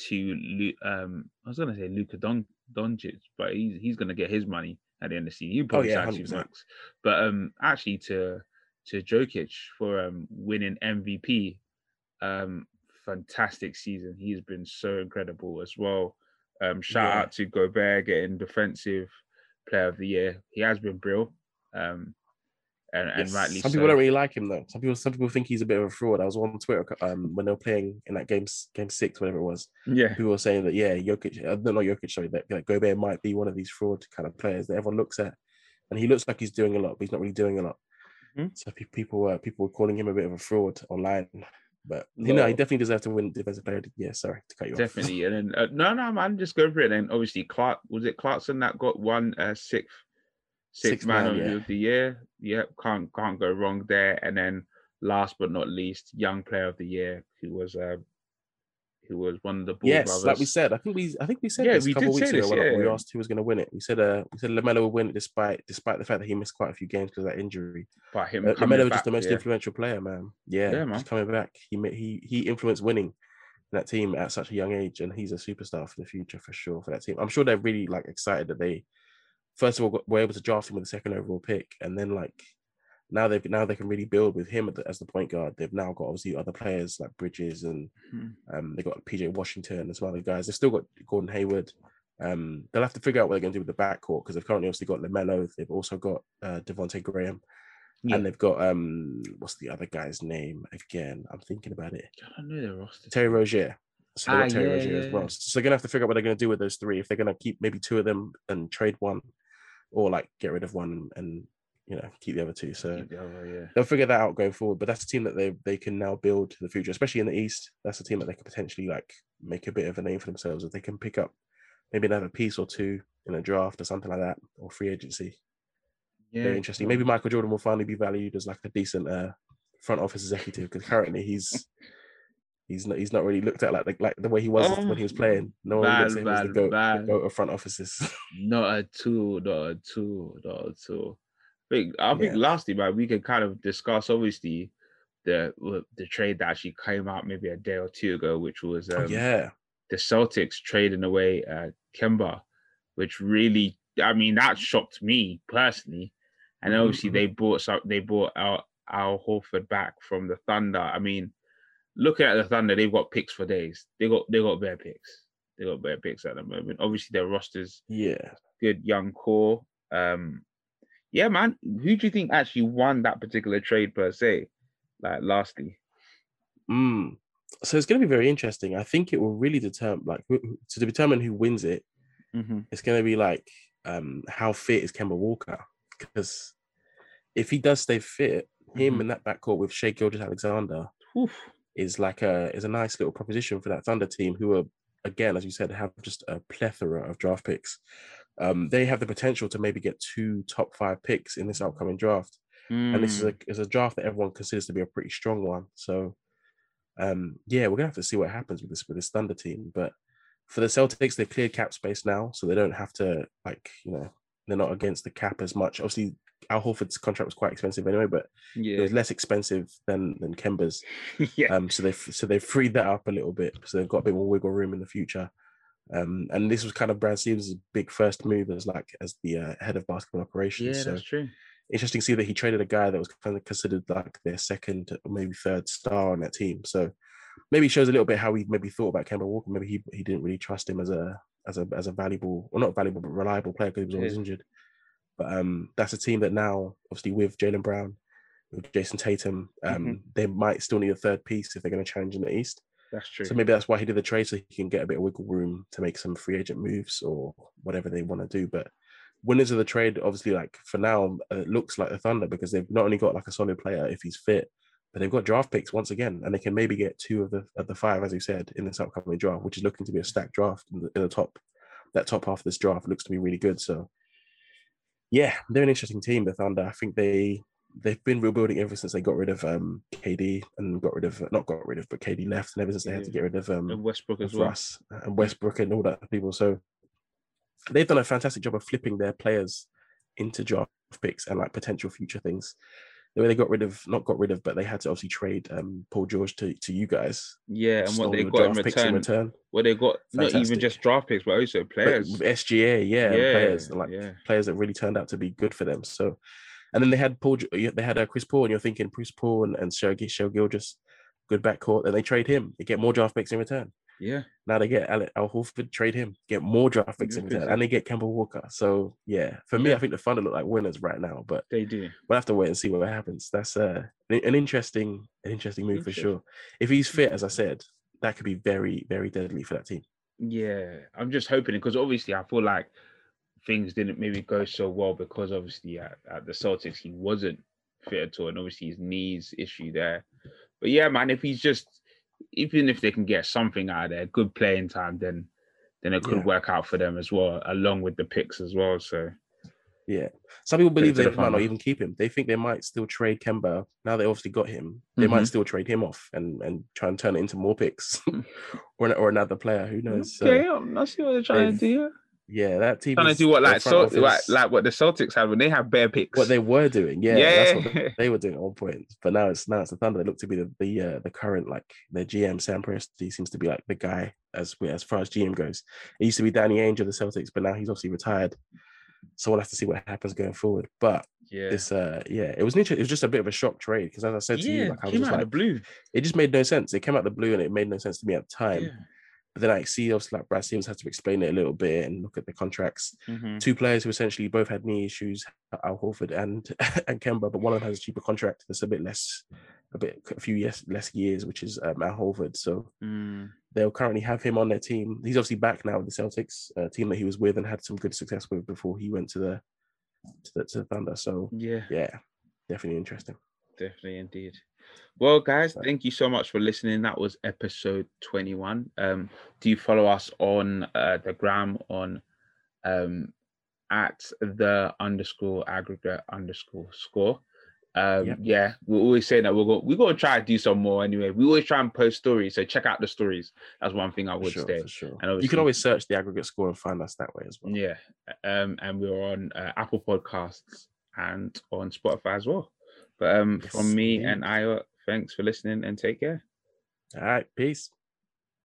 Speaker 1: to um I was gonna say Luka Don Doncic, but he's he's gonna get his money at the end of the season. You probably
Speaker 2: yeah,
Speaker 1: sign two
Speaker 2: 100%.
Speaker 1: max, but um actually to to Jokic for um winning MVP, um fantastic season. He's been so incredible as well. Um, shout
Speaker 2: Yeah.
Speaker 1: out to Gobert getting defensive player of the year. He has been brilliant. Um, and, and
Speaker 2: Yes.
Speaker 1: rightly
Speaker 2: Some
Speaker 1: so.
Speaker 2: people don't really like him though. Some people some people think he's a bit of a fraud. I was on Twitter um, when they were playing in that game game six, whatever it was.
Speaker 1: yeah,
Speaker 2: People were saying that yeah, Jokic, uh, no, not Jokic, sorry, that, that Gobert might be one of these fraud kind of players that everyone looks at, and he looks like he's doing a lot, but he's not really doing a lot.
Speaker 1: Mhm.
Speaker 2: So pe- people uh, people were calling him a bit of a fraud online, but you know he definitely deserves to win defensive player. of the year. sorry to cut you off.
Speaker 1: definitely. And then uh, no, no, man, just go for it. And obviously, Clark was it Clarkson that got one uh, sixth sixth
Speaker 2: Sixth
Speaker 1: man,
Speaker 2: man,
Speaker 1: of the year. Yep, can't can't go wrong there. And then last but not least, young player of the year, who was uh, who was one of the Ball
Speaker 2: Yes,
Speaker 1: brothers.
Speaker 2: like we said, I think we I think we said
Speaker 1: Yeah,
Speaker 2: this
Speaker 1: we
Speaker 2: a couple weeks ago
Speaker 1: this,
Speaker 2: when we asked who was going to win it. We said uh we said Lamelo would win it despite despite the fact that he missed quite a few games because of that injury.
Speaker 1: but him
Speaker 2: Uh, Lamelo was
Speaker 1: back,
Speaker 2: just the most
Speaker 1: yeah.
Speaker 2: influential player, man. Yeah,
Speaker 1: Yeah, man.
Speaker 2: coming back. He he he influenced winning that team at such a young age, and he's a superstar for the future for sure for that team. I'm sure they're really like excited that they first of all were able to draft him with the second overall pick, and then like now they've now they can really build with him at the- as the point guard. They've now got obviously other players like Bridges and
Speaker 1: Mhm.
Speaker 2: um, they got PJ Washington and some other guys. They've still got Gordon Hayward. Um, they'll have to figure out what they're going to do with the backcourt because they've currently obviously got Lamelo. They've also got uh, Devonte' Graham,
Speaker 1: Yeah.
Speaker 2: and they've got um, what's the other guy's name again? I'm thinking about it.
Speaker 1: I don't know their roster.
Speaker 2: Terry Rozier. So they
Speaker 1: Ah,
Speaker 2: got Terry
Speaker 1: yeah,
Speaker 2: Rozier
Speaker 1: yeah,
Speaker 2: as well. So they're gonna have to figure out what they're gonna do with those three. If they're gonna keep maybe two of them and trade one, or like get rid of one and you know keep the other two. So
Speaker 1: the other, yeah.
Speaker 2: they'll figure that out going forward. But that's a team that they they can now build to the future, especially in the East. That's a team that they could potentially like make a bit of a name for themselves if they can pick up maybe another piece or two in a draft or something like that or free agency.
Speaker 1: Yeah,
Speaker 2: Very interesting. Maybe Michael Jordan will finally be valued as like a decent uh, front office executive because currently he's he's not he's not really looked at like the, like the way he was
Speaker 1: Oh,
Speaker 2: when he was playing. No one
Speaker 1: bad,
Speaker 2: looks at him as the
Speaker 1: bad,
Speaker 2: goat,
Speaker 1: bad.
Speaker 2: the goat of front offices.
Speaker 1: Not at all, not at all, not at all. I think I think
Speaker 2: Yeah.
Speaker 1: lastly, man, we could kind of discuss obviously the the trade that actually came out maybe a day or two ago, which was um,
Speaker 2: Oh, yeah,
Speaker 1: the Celtics trading away uh, Kemba, which really, I mean, that shocked me personally. And
Speaker 2: Mhm,
Speaker 1: obviously,
Speaker 2: mhm.
Speaker 1: they bought some, they bought Al Al Horford back from the Thunder. I mean, looking at the Thunder, they've got picks for days. They got they got bare picks. They got bare picks at the moment. Obviously, their rosters
Speaker 2: yeah.
Speaker 1: good young core. Um, yeah, man. Who do you think actually won that particular trade per se? Like, lastly,
Speaker 2: Mm. so it's going to be very interesting. I think it will really determine, like, to determine who wins it. Mm-hmm. It's going to be like, um, how fit is Kemba Walker? Because if he does stay fit, mm-hmm. him in that backcourt with Shai Gilgeous-Alexander is like a is a nice little proposition for that Thunder team, who are again, as you said, have just a plethora of draft picks. Um, they have the potential to maybe get two top five picks in this upcoming draft. Mm. And this is a, mm. is a draft that everyone considers to be a pretty strong one. So um, yeah, we're gonna have to see what happens with this with this Thunder team. But for the Celtics, they've cleared cap space now, so they don't have to like you know they're not against the cap as much. Obviously, Al Horford's contract was quite expensive anyway, but yeah. it was less expensive than than Kemba's. yeah. Um, so they so they freed that up a little bit, so they've got a bit more wiggle room in the future. Um, and this was kind of Brad Stevens' big first move as like as the uh, head of basketball operations.
Speaker 1: Yeah,
Speaker 2: so
Speaker 1: that's true.
Speaker 2: Interesting to see that he traded a guy that was kind of considered like their second or maybe third star on that team. So maybe shows a little bit how he maybe thought about Kemba Walker. Maybe he, he didn't really trust him as a as a as a valuable or not valuable but reliable player because he was always yeah. injured. But um, that's a team that now, obviously, with Jaylen Brown, with Jayson Tatum, um, mm-hmm. they might still need a third piece if they're going to challenge in the East.
Speaker 1: That's true.
Speaker 2: So maybe that's why he did the trade, so he can get a bit of wiggle room to make some free agent moves or whatever they want to do. But winners of the trade, obviously, like for now, uh, it looks like the Thunder because they've not only got like a solid player if he's fit, but they've got draft picks once again, and they can maybe get two of the of the five, as you said, in this upcoming draft, which is looking to be a stacked draft in the, in the top. That top half of this draft looks to be really good. So yeah, they're an interesting team, the Thunder. I think they they've been rebuilding ever since they got rid of um, KD and got rid of not got rid of, but KD left, and ever since they had to get rid of um,
Speaker 1: and Westbrook as well, Russ
Speaker 2: and Westbrook and all that people. So they've done a fantastic job of flipping their players into draft picks and like potential future things the way they got rid of not got rid of, but they had to obviously trade um, Paul George to, to you guys.
Speaker 1: Yeah, and what they got in return, in return. What they got Fantastic. not even just draft picks, but also players.
Speaker 2: But SGA, yeah, yeah players like yeah. players that really turned out to be good for them. So, and then they had Paul, they had uh, Chris Paul, and you're thinking Chris Paul and and Shai just good backcourt, and they trade him. They get more draft picks in return.
Speaker 1: Yeah.
Speaker 2: Now they get Al, Al Horford, trade him, get more draft picks in return, and they get Kemba Walker. So yeah, for me, I think the Thunder look like winners right now, but
Speaker 1: they do.
Speaker 2: We'll have to wait and see what happens. That's uh, an interesting, an interesting move for sure. If he's fit, as I said, that could be very, very deadly for that team.
Speaker 1: Yeah, I'm just hoping because obviously I feel like things didn't maybe go so well because obviously at, at the Celtics he wasn't fit at all, and obviously his knees issue there. But yeah, man, if he's just even if they can get something out of there, good playing time, then then it could yeah. work out for them as well, along with the picks as well. So
Speaker 2: yeah, some people believe they might not even keep him. They think they might still trade Kemba. Now they obviously got him. They mm-hmm. might still trade him off and and try and turn it into more picks, or or another player. Who knows?
Speaker 1: Okay, so, I see what they're trying to do.
Speaker 2: Yeah, that team
Speaker 1: trying to do what like so like, like what the Celtics had when they have bare picks.
Speaker 2: What they were doing, yeah, yeah. that's what they were doing at one point. But now it's now it's the Thunder. They look to be the the uh, the current like their GM Sam Presti seems to be like the guy as as far as GM goes. It used to be Danny Ainge of the Celtics, but now he's obviously retired. So we'll have to see what happens going forward. But yeah, this uh yeah, it was interesting. It was just a bit of a shock trade because as I said to yeah, you, like I was just like
Speaker 1: blue.
Speaker 2: It just made no sense. It came out the blue and it made no sense to me at the time. Yeah. But then I see obviously like Brad Stevens had to explain it a little bit and look at the contracts. Mm-hmm. Two players who essentially both had knee issues, Al Horford and and Kemba, but one of them has a cheaper contract that's a bit less, a bit a few years less years, which is um, Al Horford. So mm. they'll currently have him on their team. He's obviously back now with the Celtics, a team that he was with and had some good success with before he went to the to the, to the Thunder. So
Speaker 1: yeah,
Speaker 2: yeah, definitely interesting.
Speaker 1: Definitely indeed. Well, guys, thank you so much for listening. That was episode 21. Um, do you follow us on uh, the gram on um, at the underscore aggregate underscore score? Um, yep. Yeah, we're always saying that we're going we're going to try to do some more anyway. We always try and post stories, so check out the stories. That's one thing I would
Speaker 2: sure,
Speaker 1: say.
Speaker 2: Sure. And you can always search the aggregate score and find us that way as well.
Speaker 1: Yeah, um, and we're on uh, Apple Podcasts and on Spotify as well. But um, yes, from me indeed. and I, thanks for listening and take care.
Speaker 2: All right. Peace.